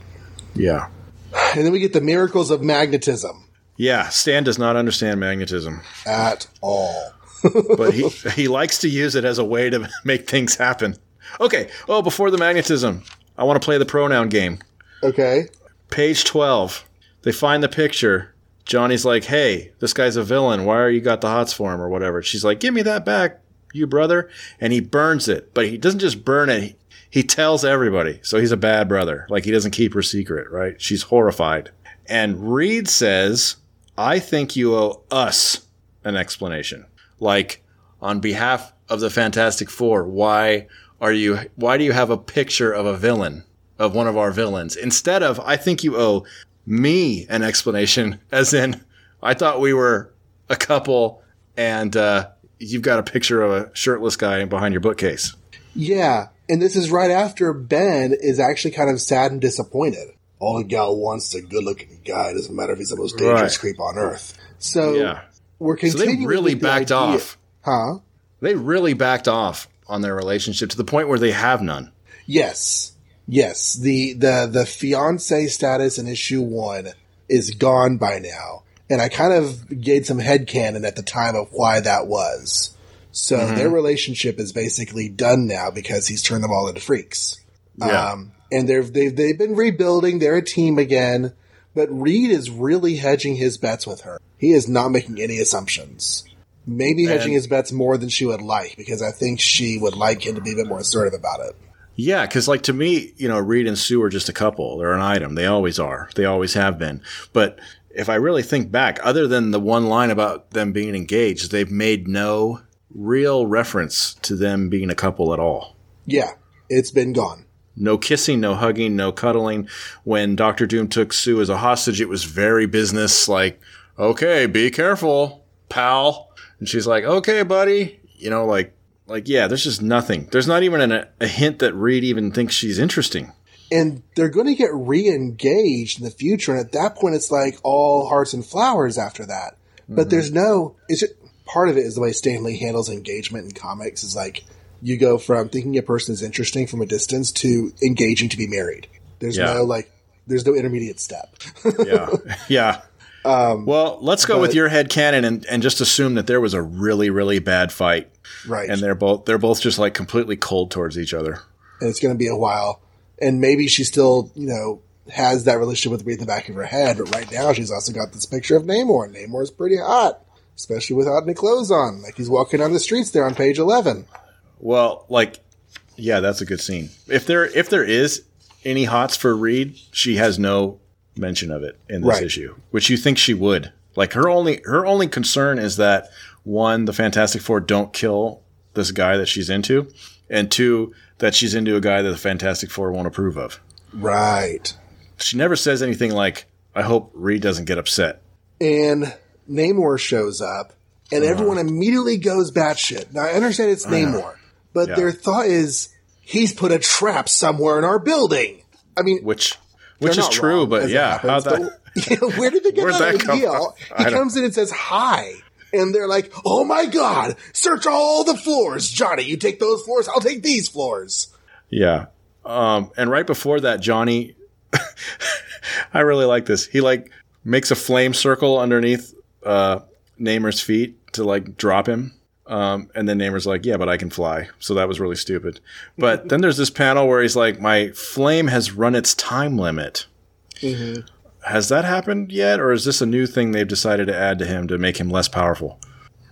Yeah. And then we get the miracles of magnetism Yeah, Stan does not understand magnetism, at all. but he he likes to use it as a way to make things happen. Okay. Oh, before the magnetism, I want to play the pronoun game. Okay, Page 12. They find the picture. Johnny's like, hey, this guy's a villain. Why are you got the hots for him or whatever? She's like, give me that back, you brother. And he burns it. But he doesn't just burn it, he, tells everybody. So he's a bad brother. Like, he doesn't keep her secret, right? She's horrified. And Reed says, I think you owe us an explanation. Like, on behalf of the Fantastic Four, why are you, why do you have a picture of a villain? Of one of our villains instead of I think you owe me an explanation as in I thought we were a couple and uh, you've got a picture of a shirtless guy behind your bookcase. yeah, and this is right after Ben is actually kind of sad and disappointed. All a gal wants is a good-looking guy. Doesn't matter if he's the most dangerous Right. creep on earth. So Yeah. we're So they really the backed idea- off. huh? They really backed off on their relationship to the point where they have none. Yes. Yes. The the the fiance status in issue one is gone by now. And I kind of gave some headcanon at the time of why that was. So mm-hmm. their relationship is basically done now because he's turned them all into freaks. Yeah. Um, and they've, they've, they've been rebuilding. They're a team again, but Reed is really hedging his bets with her. He is not making any assumptions. Maybe and hedging his bets more than she would like because I think she would like him to be a bit more assertive about it. Yeah, because like to me, you know, Reed and Sue are just a couple. They're an item. They always are. They always have been. But if I really think back, other than the one line about them being engaged, they've made no real reference to them being a couple at all. Yeah, it's been gone. No kissing, no hugging, no cuddling. When Doctor Doom took Sue as a hostage, it was very business like, okay, be careful, pal. And she's like, okay, buddy. You know, like, like, yeah, there's just nothing. There's not even an, a hint that Reed even thinks she's interesting. And they're going to get re-engaged in the future. And at that point, it's like all hearts and flowers after that. But mm-hmm. there's no, it's just, part of it is the way Stan Lee handles engagement in comics is like, you go from thinking a person is interesting from a distance to engaging to be married. There's yeah. no like, there's no intermediate step. yeah. Yeah. Um, well, let's go but, with your head canon and, and just assume that there was a really, really bad fight. Right. And they're both, they're both just like completely cold towards each other. And it's going to be a while. And maybe she still, you know, has that relationship with Reed in the back of her head. But right now she's also got this picture of Namor. Namor's pretty hot, especially without any clothes on. Like he's walking on the streets there on page 11. Well, like, yeah, that's a good scene. If there if there is any hots for Reed, she has no mention of it in this right. issue, which you think she would. Like her only her only concern is that one, the Fantastic Four don't kill this guy that she's into, and two, that she's into a guy that the Fantastic Four won't approve of. Right. She never says anything like, "I hope Reed doesn't get upset." And Namor shows up, and uh, everyone immediately goes batshit. Now I understand it's Namor, but yeah. their thought is he's put a trap somewhere in our building. I mean, which which is true, wrong, but yeah, how that? where did they get that, that idea? He comes in and says hi. And they're like, "Oh my god! Search all the floors, Johnny. You take those floors, I'll take these floors." Yeah, um, and right before that, Johnny, I really like this. He like makes a flame circle underneath uh, Namor's feet to like drop him, um, and then Namor's like, yeah, but I can fly. So that was really stupid. But then there's this panel where he's like, my flame has run its time limit. Mm-hmm. Has that happened yet? Or is this a new thing they've decided to add to him to make him less powerful?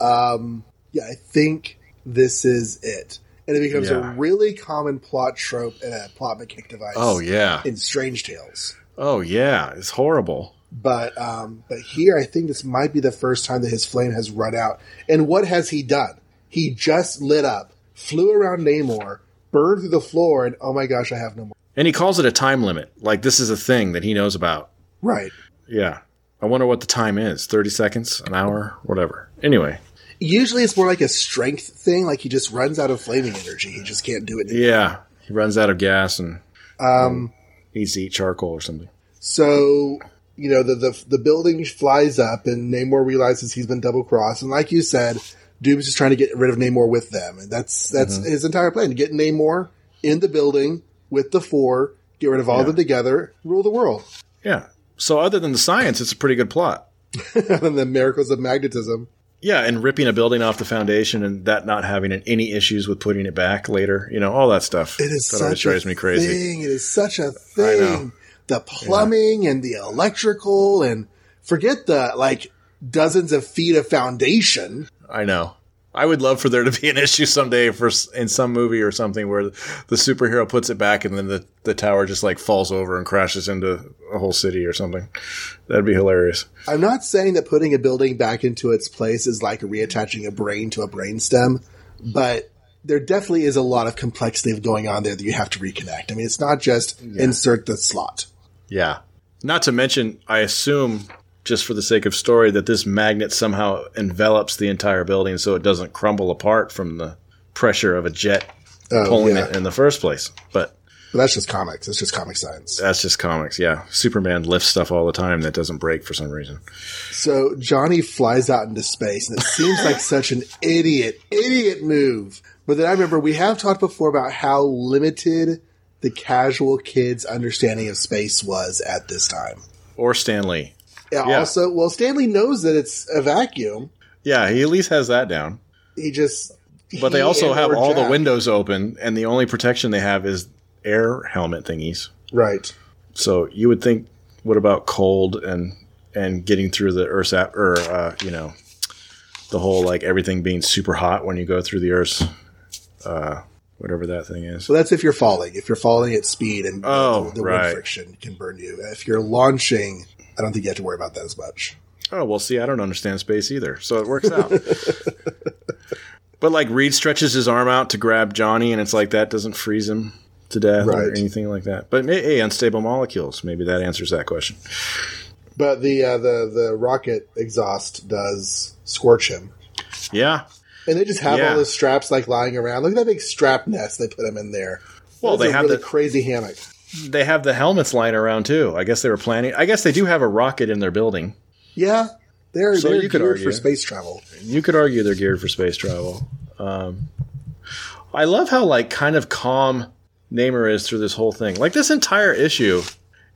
Um, yeah, I think this is it. And it becomes yeah. a really common plot trope and a plot mechanic device. Oh, yeah. In Strange Tales. Oh, yeah. It's horrible. But um, but here, I think this might be the first time that his flame has run out. And what has he done? He just lit up, flew around Namor, burned through the floor, and oh my gosh, I have no more. And he calls it a time limit. Like this is a thing that he knows about. Right. Yeah. I wonder what the time is. 30 seconds, an hour, whatever. Anyway. Usually it's more like a strength thing. Like he just runs out of flaming energy. He just can't do it anymore. Yeah. He runs out of gas and um, needs to eat charcoal or something. So you know, the, the, the building flies up and Namor realizes he's been double crossed. And like you said, Doom's just trying to get rid of Namor with them. And that's, that's mm-hmm. his entire plan to get Namor in the building with the four, get rid of all yeah. of them together, rule the world. Yeah. So other than the science, it's a pretty good plot. and the miracles of magnetism. Yeah, and ripping a building off the foundation and that not having any issues with putting it back later, you know, all that stuff. It is that such drives me crazy. Thing. It is such a thing the plumbing yeah. and the electrical and forget the like dozens of feet of foundation. I know. I would love for there to be an issue someday for in some movie or something where the superhero puts it back and then the, the tower just like falls over and crashes into a whole city or something. That'd be hilarious. I'm not saying that putting a building back into its place is like reattaching a brain to a brainstem, but there definitely is a lot of complexity going on there that you have to reconnect. I mean, it's not just yeah. insert the slot. Yeah. Not to mention, I assume, just for the sake of story, that this magnet somehow envelops the entire building so it doesn't crumble apart from the pressure of a jet oh, pulling yeah. it in the first place. But But that's just comics. It's just comic science. That's just comics. Yeah, Superman lifts stuff all the time that doesn't break for some reason. So Johnny flies out into space, and it seems like such an idiot, idiot move. But then I remember we have talked before about how limited the casual kid's understanding of space was at this time. Or Stan Lee. Yeah. Also, well, Stan Lee knows that it's a vacuum. Yeah, he at least has that down. He just. But they also have all the windows open, and the only protection they have is air helmet thingies. Right. So you would think, what about cold and and getting through the Earth's at, or uh, you know, the whole like everything being super hot when you go through the Earth's, uh, whatever that thing is. So that's if you're falling. If you're falling at speed and Oh, the, the right. wind friction can burn you. If you're launching, I don't think you have to worry about that as much. Oh well, see, I don't understand space either, so it works out. but like Reed stretches his arm out to grab Johnny, and it's like that doesn't freeze him to death or anything like that. But hey, unstable molecules, maybe that answers that question. But the uh, the the rocket exhaust does scorch him, Yeah. and they just have Yeah. all the straps like lying around. Look at that big strap nest they put him in there. Well, That's they have really the crazy hammock. They have the helmets lying around too. I guess they were planning. I guess they do have a rocket in their building. Yeah, they're So they're you could geared argue. for space travel. You could argue they're geared for space travel. Um, I love how like kind of calm Namor is through this whole thing. Like this entire issue,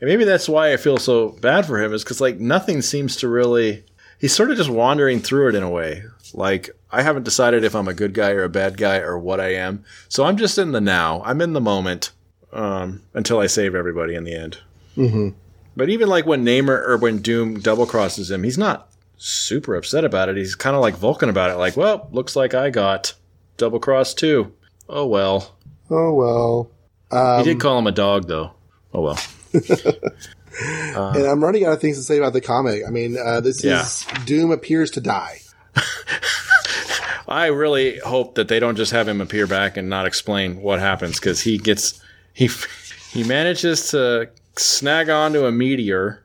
and maybe that's why I feel so bad for him is because like nothing seems to really. He's sort of just wandering through it in a way. Like I haven't decided if I'm a good guy or a bad guy or what I am. So I'm just in the now. I'm in the moment um, until I save everybody in the end. hmm But even like when Namor or when Doom double crosses him, he's not super upset about it. He's kind of like Vulcan about it. Like, well, looks like I got double crossed too. Oh well. Oh well. Um, He did call him a dog though. Oh well. and I'm running out of things to say about the comic. I mean, uh, this Yeah. is Doom appears to die. I really hope that they don't just have him appear back and not explain what happens because he gets he he manages to snag onto a meteor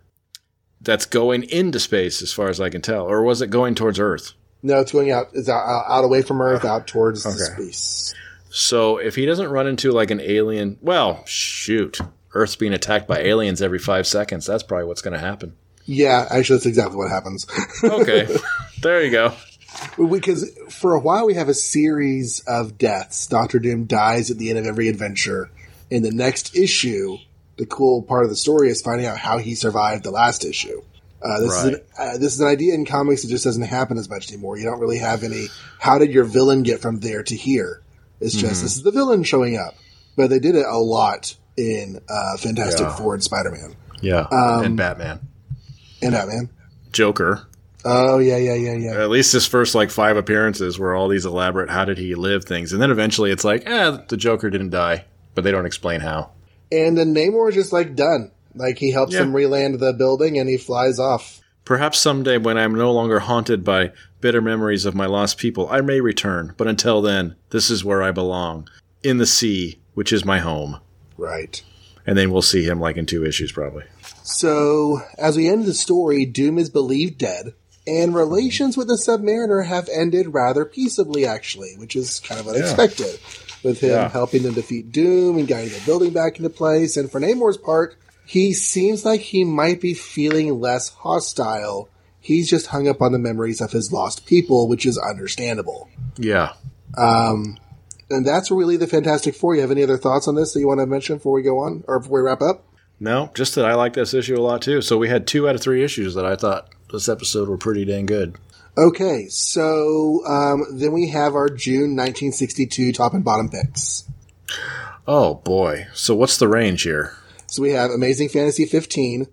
that's going into space, as far as I can tell, or was it going towards Earth? No, it's going out. It's out, out away from Earth, out towards Okay. space. So if he doesn't run into like an alien, well, shoot, Earth's being attacked by aliens every five seconds. That's probably what's going to happen. Yeah, actually, that's exactly what happens. Okay, there you go. because for a while we have a series of deaths. Doctor Doom dies at the end of every adventure. In the next issue, the cool part of the story is finding out how he survived the last issue. Uh, this is an, uh, this is an idea in comics that just doesn't happen as much anymore. You don't really have any. How did your villain get from there to here? It's just Mm-hmm. this is the villain showing up, but they did it a lot in uh, Fantastic Yeah. Four and Spider Man Yeah, Um, and Batman, and Batman. Joker. Oh yeah, yeah, yeah, yeah. At least his first like five appearances were all these elaborate "how did he live" things, and then eventually it's like, eh, the Joker didn't die, but they don't explain how. And then Namor is just like done. Like he helps Yeah. him reland the building and he flies off. Perhaps someday, when I'm no longer haunted by bitter memories of my lost people, I may return. But until then, this is where I belong, in the sea, which is my home. Right. And then we'll see him like in two issues, probably. So as we end the story, Doom is believed dead, and relations with the Submariner have ended rather peaceably, actually, which is kind of unexpected. With him Yeah. helping them defeat Doom and guiding the building back into place, and for Namor's part, he seems like he might be feeling less hostile. He's just hung up on the memories of his lost people, which is understandable. Yeah. Um, and that's really the Fantastic Four. You have any other thoughts on this that you want to mention before we go on, or before we wrap up? No, just that I like this issue a lot too. So we had two out of three issues that I thought this episode were pretty dang good. Okay, so um, then we have our June 1962 top and bottom picks. Oh boy. So what's the range here? So we have Amazing Fantasy 15 and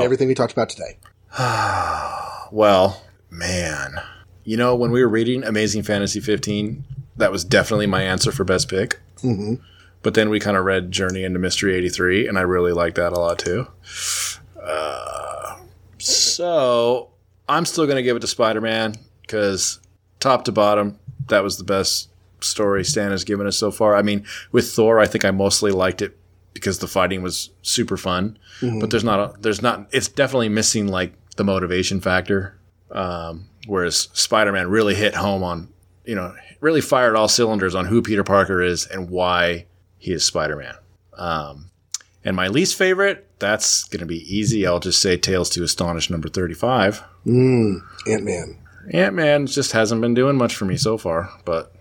Oh. everything we talked about today. Well, man. You know, when we were reading Amazing Fantasy 15, that was definitely my answer for best pick. hmm But then we kind of read Journey into Mystery 83, and I really liked that a lot too. Uh, so I'm still going to give it to Spider Man because top to bottom, that was the best story Stan has given us so far. I mean, with Thor, I think I mostly liked it because the fighting was super fun. But there's not, a, there's not, it's definitely missing like the motivation factor. Um, whereas Spider Man really hit home on, you know, really fired all cylinders on who Peter Parker is and why he is Spider Man. Um, and my least favorite, that's going to be easy. I'll just say Tales to Astonish number 35. Mm, Ant Man. Ant Man just hasn't been doing much for me so far, but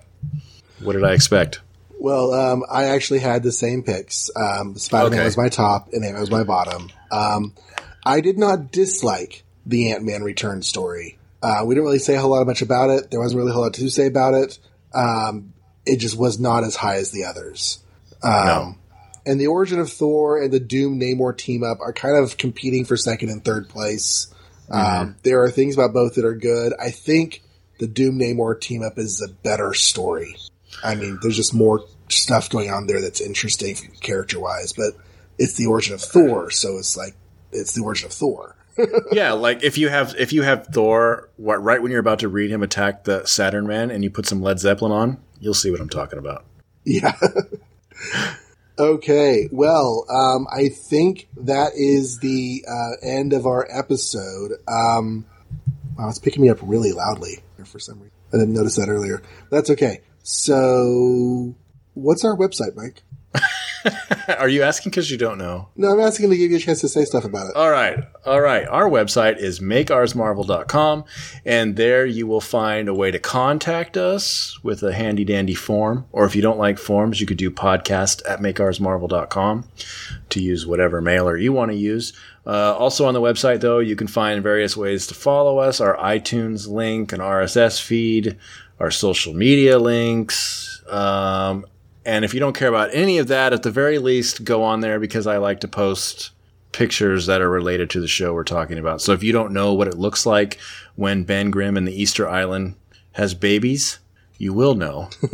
what did I expect? Well, um, I actually had the same picks. Um, Spider Man Okay. was my top, and Ant Man was my bottom. Um, I did not dislike the Ant Man return story. Uh, we didn't really say a whole lot much about it. There wasn't really a whole lot to say about it. Um, it just was not as high as the others. Um, No. And the origin of Thor and the Doom Namor team up are kind of competing for second and third place. Um, there are things about both that are good. I think the Doom Namor team up is a better story. I mean, there's just more stuff going on there that's interesting character wise, but it's the origin of Thor, so it's like it's the origin of Thor. yeah, like if you have if you have Thor, what right when you're about to read him attack the Saturn Man, and you put some Led Zeppelin on, you'll see what I'm talking about. Yeah. okay. Well, um, I think that is the uh, end of our episode. Um, wow, it's picking me up really loudly for some reason. I didn't notice that earlier. That's okay. So, what's our website, Mike? Are you asking because you don't know? No, I'm asking to give you a chance to say stuff about it. All right. All right. Our website is makeoursmarvel.com, and there you will find a way to contact us with a handy dandy form. Or if you don't like forms, you could do podcast at makeoursmarvel.com to use whatever mailer you want to use. Uh, also on the website, though, you can find various ways to follow us our iTunes link, an RSS feed, our social media links. Um, and if you don't care about any of that, at the very least, go on there because I like to post pictures that are related to the show we're talking about. So if you don't know what it looks like when Ben Grimm and the Easter Island has babies, you will know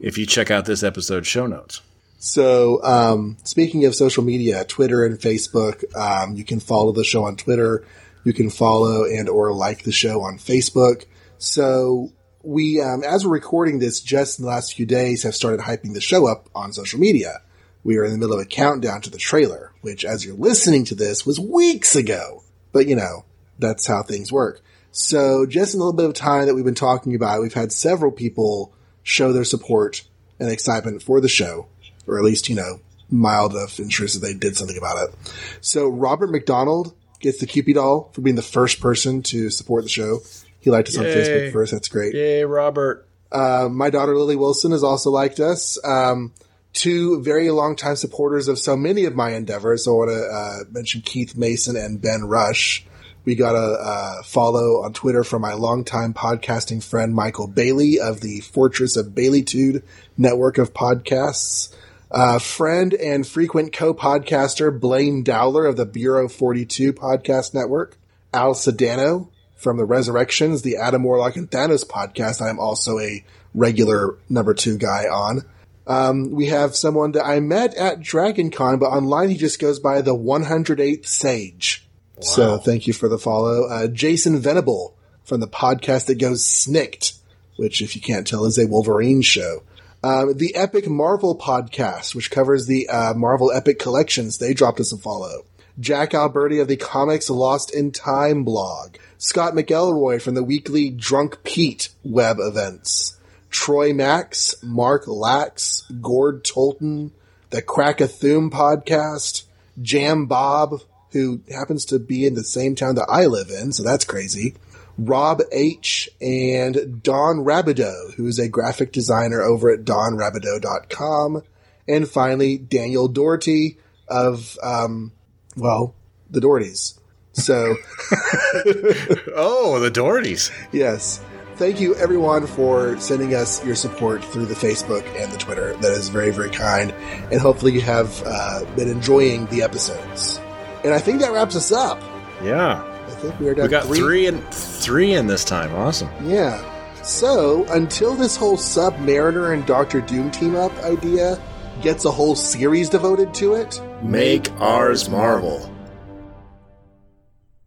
if you check out this episode's show notes. So, um, speaking of social media, Twitter and Facebook, um, you can follow the show on Twitter. You can follow and or like the show on Facebook. So we, um, as we're recording this, just in the last few days, have started hyping the show up on social media. We are in the middle of a countdown to the trailer, which, as you're listening to this, was weeks ago. But you know, that's how things work. So, just in a little bit of time that we've been talking about, we've had several people show their support and excitement for the show, or at least, you know, mild enough interest that they did something about it. So, Robert McDonald gets the Cupid doll for being the first person to support the show. He liked us on Facebook first. That's great. Yay, Robert. Uh, my daughter Lily Wilson has also liked us. Um, two very long-time supporters of so many of my endeavors. So I want to uh, mention Keith Mason and Ben Rush. We got a uh, follow on Twitter from my longtime podcasting friend Michael Bailey of the Fortress of Baileytude network of podcasts. Uh, friend and frequent co-podcaster Blaine Dowler of the Bureau 42 podcast network. Al Sedano from the Resurrections, the Adam Warlock and Thanos podcast. I'm also a regular number two guy on. Um, we have someone that I met at Dragon Con, but online he just goes by the 108th Sage. So thank you for the follow. Uh, Jason Venable from the podcast that goes Snikt, which if you can't tell is a Wolverine show. Um, the Epic Marvel podcast, which covers the uh, Marvel Epic collections, they dropped us a follow. Jack Alberti of the Comics Lost in Time blog. Scott McElroy from the weekly Drunk Pete web events. Troy Max, Mark Lax, Gord Tolton, the Crackathum podcast, Jam Bob, who happens to be in the same town that I live in, so that's crazy. Rob H. and Don Rabideau, who is a graphic designer over at donrabideau.com. And finally, Daniel Doherty of, um, well, the Dohertys. So, Oh, the Dohertys. yes. Thank you everyone for sending us your support through the Facebook and the Twitter. That is very, very kind. And hopefully you have uh, been enjoying the episodes. And I think that wraps us up. Yeah. I think we are done. We got three in three in this time. Awesome. Yeah. So until this whole Submariner and Doctor Doom team up idea gets a whole series devoted to it, Make ours Marvel.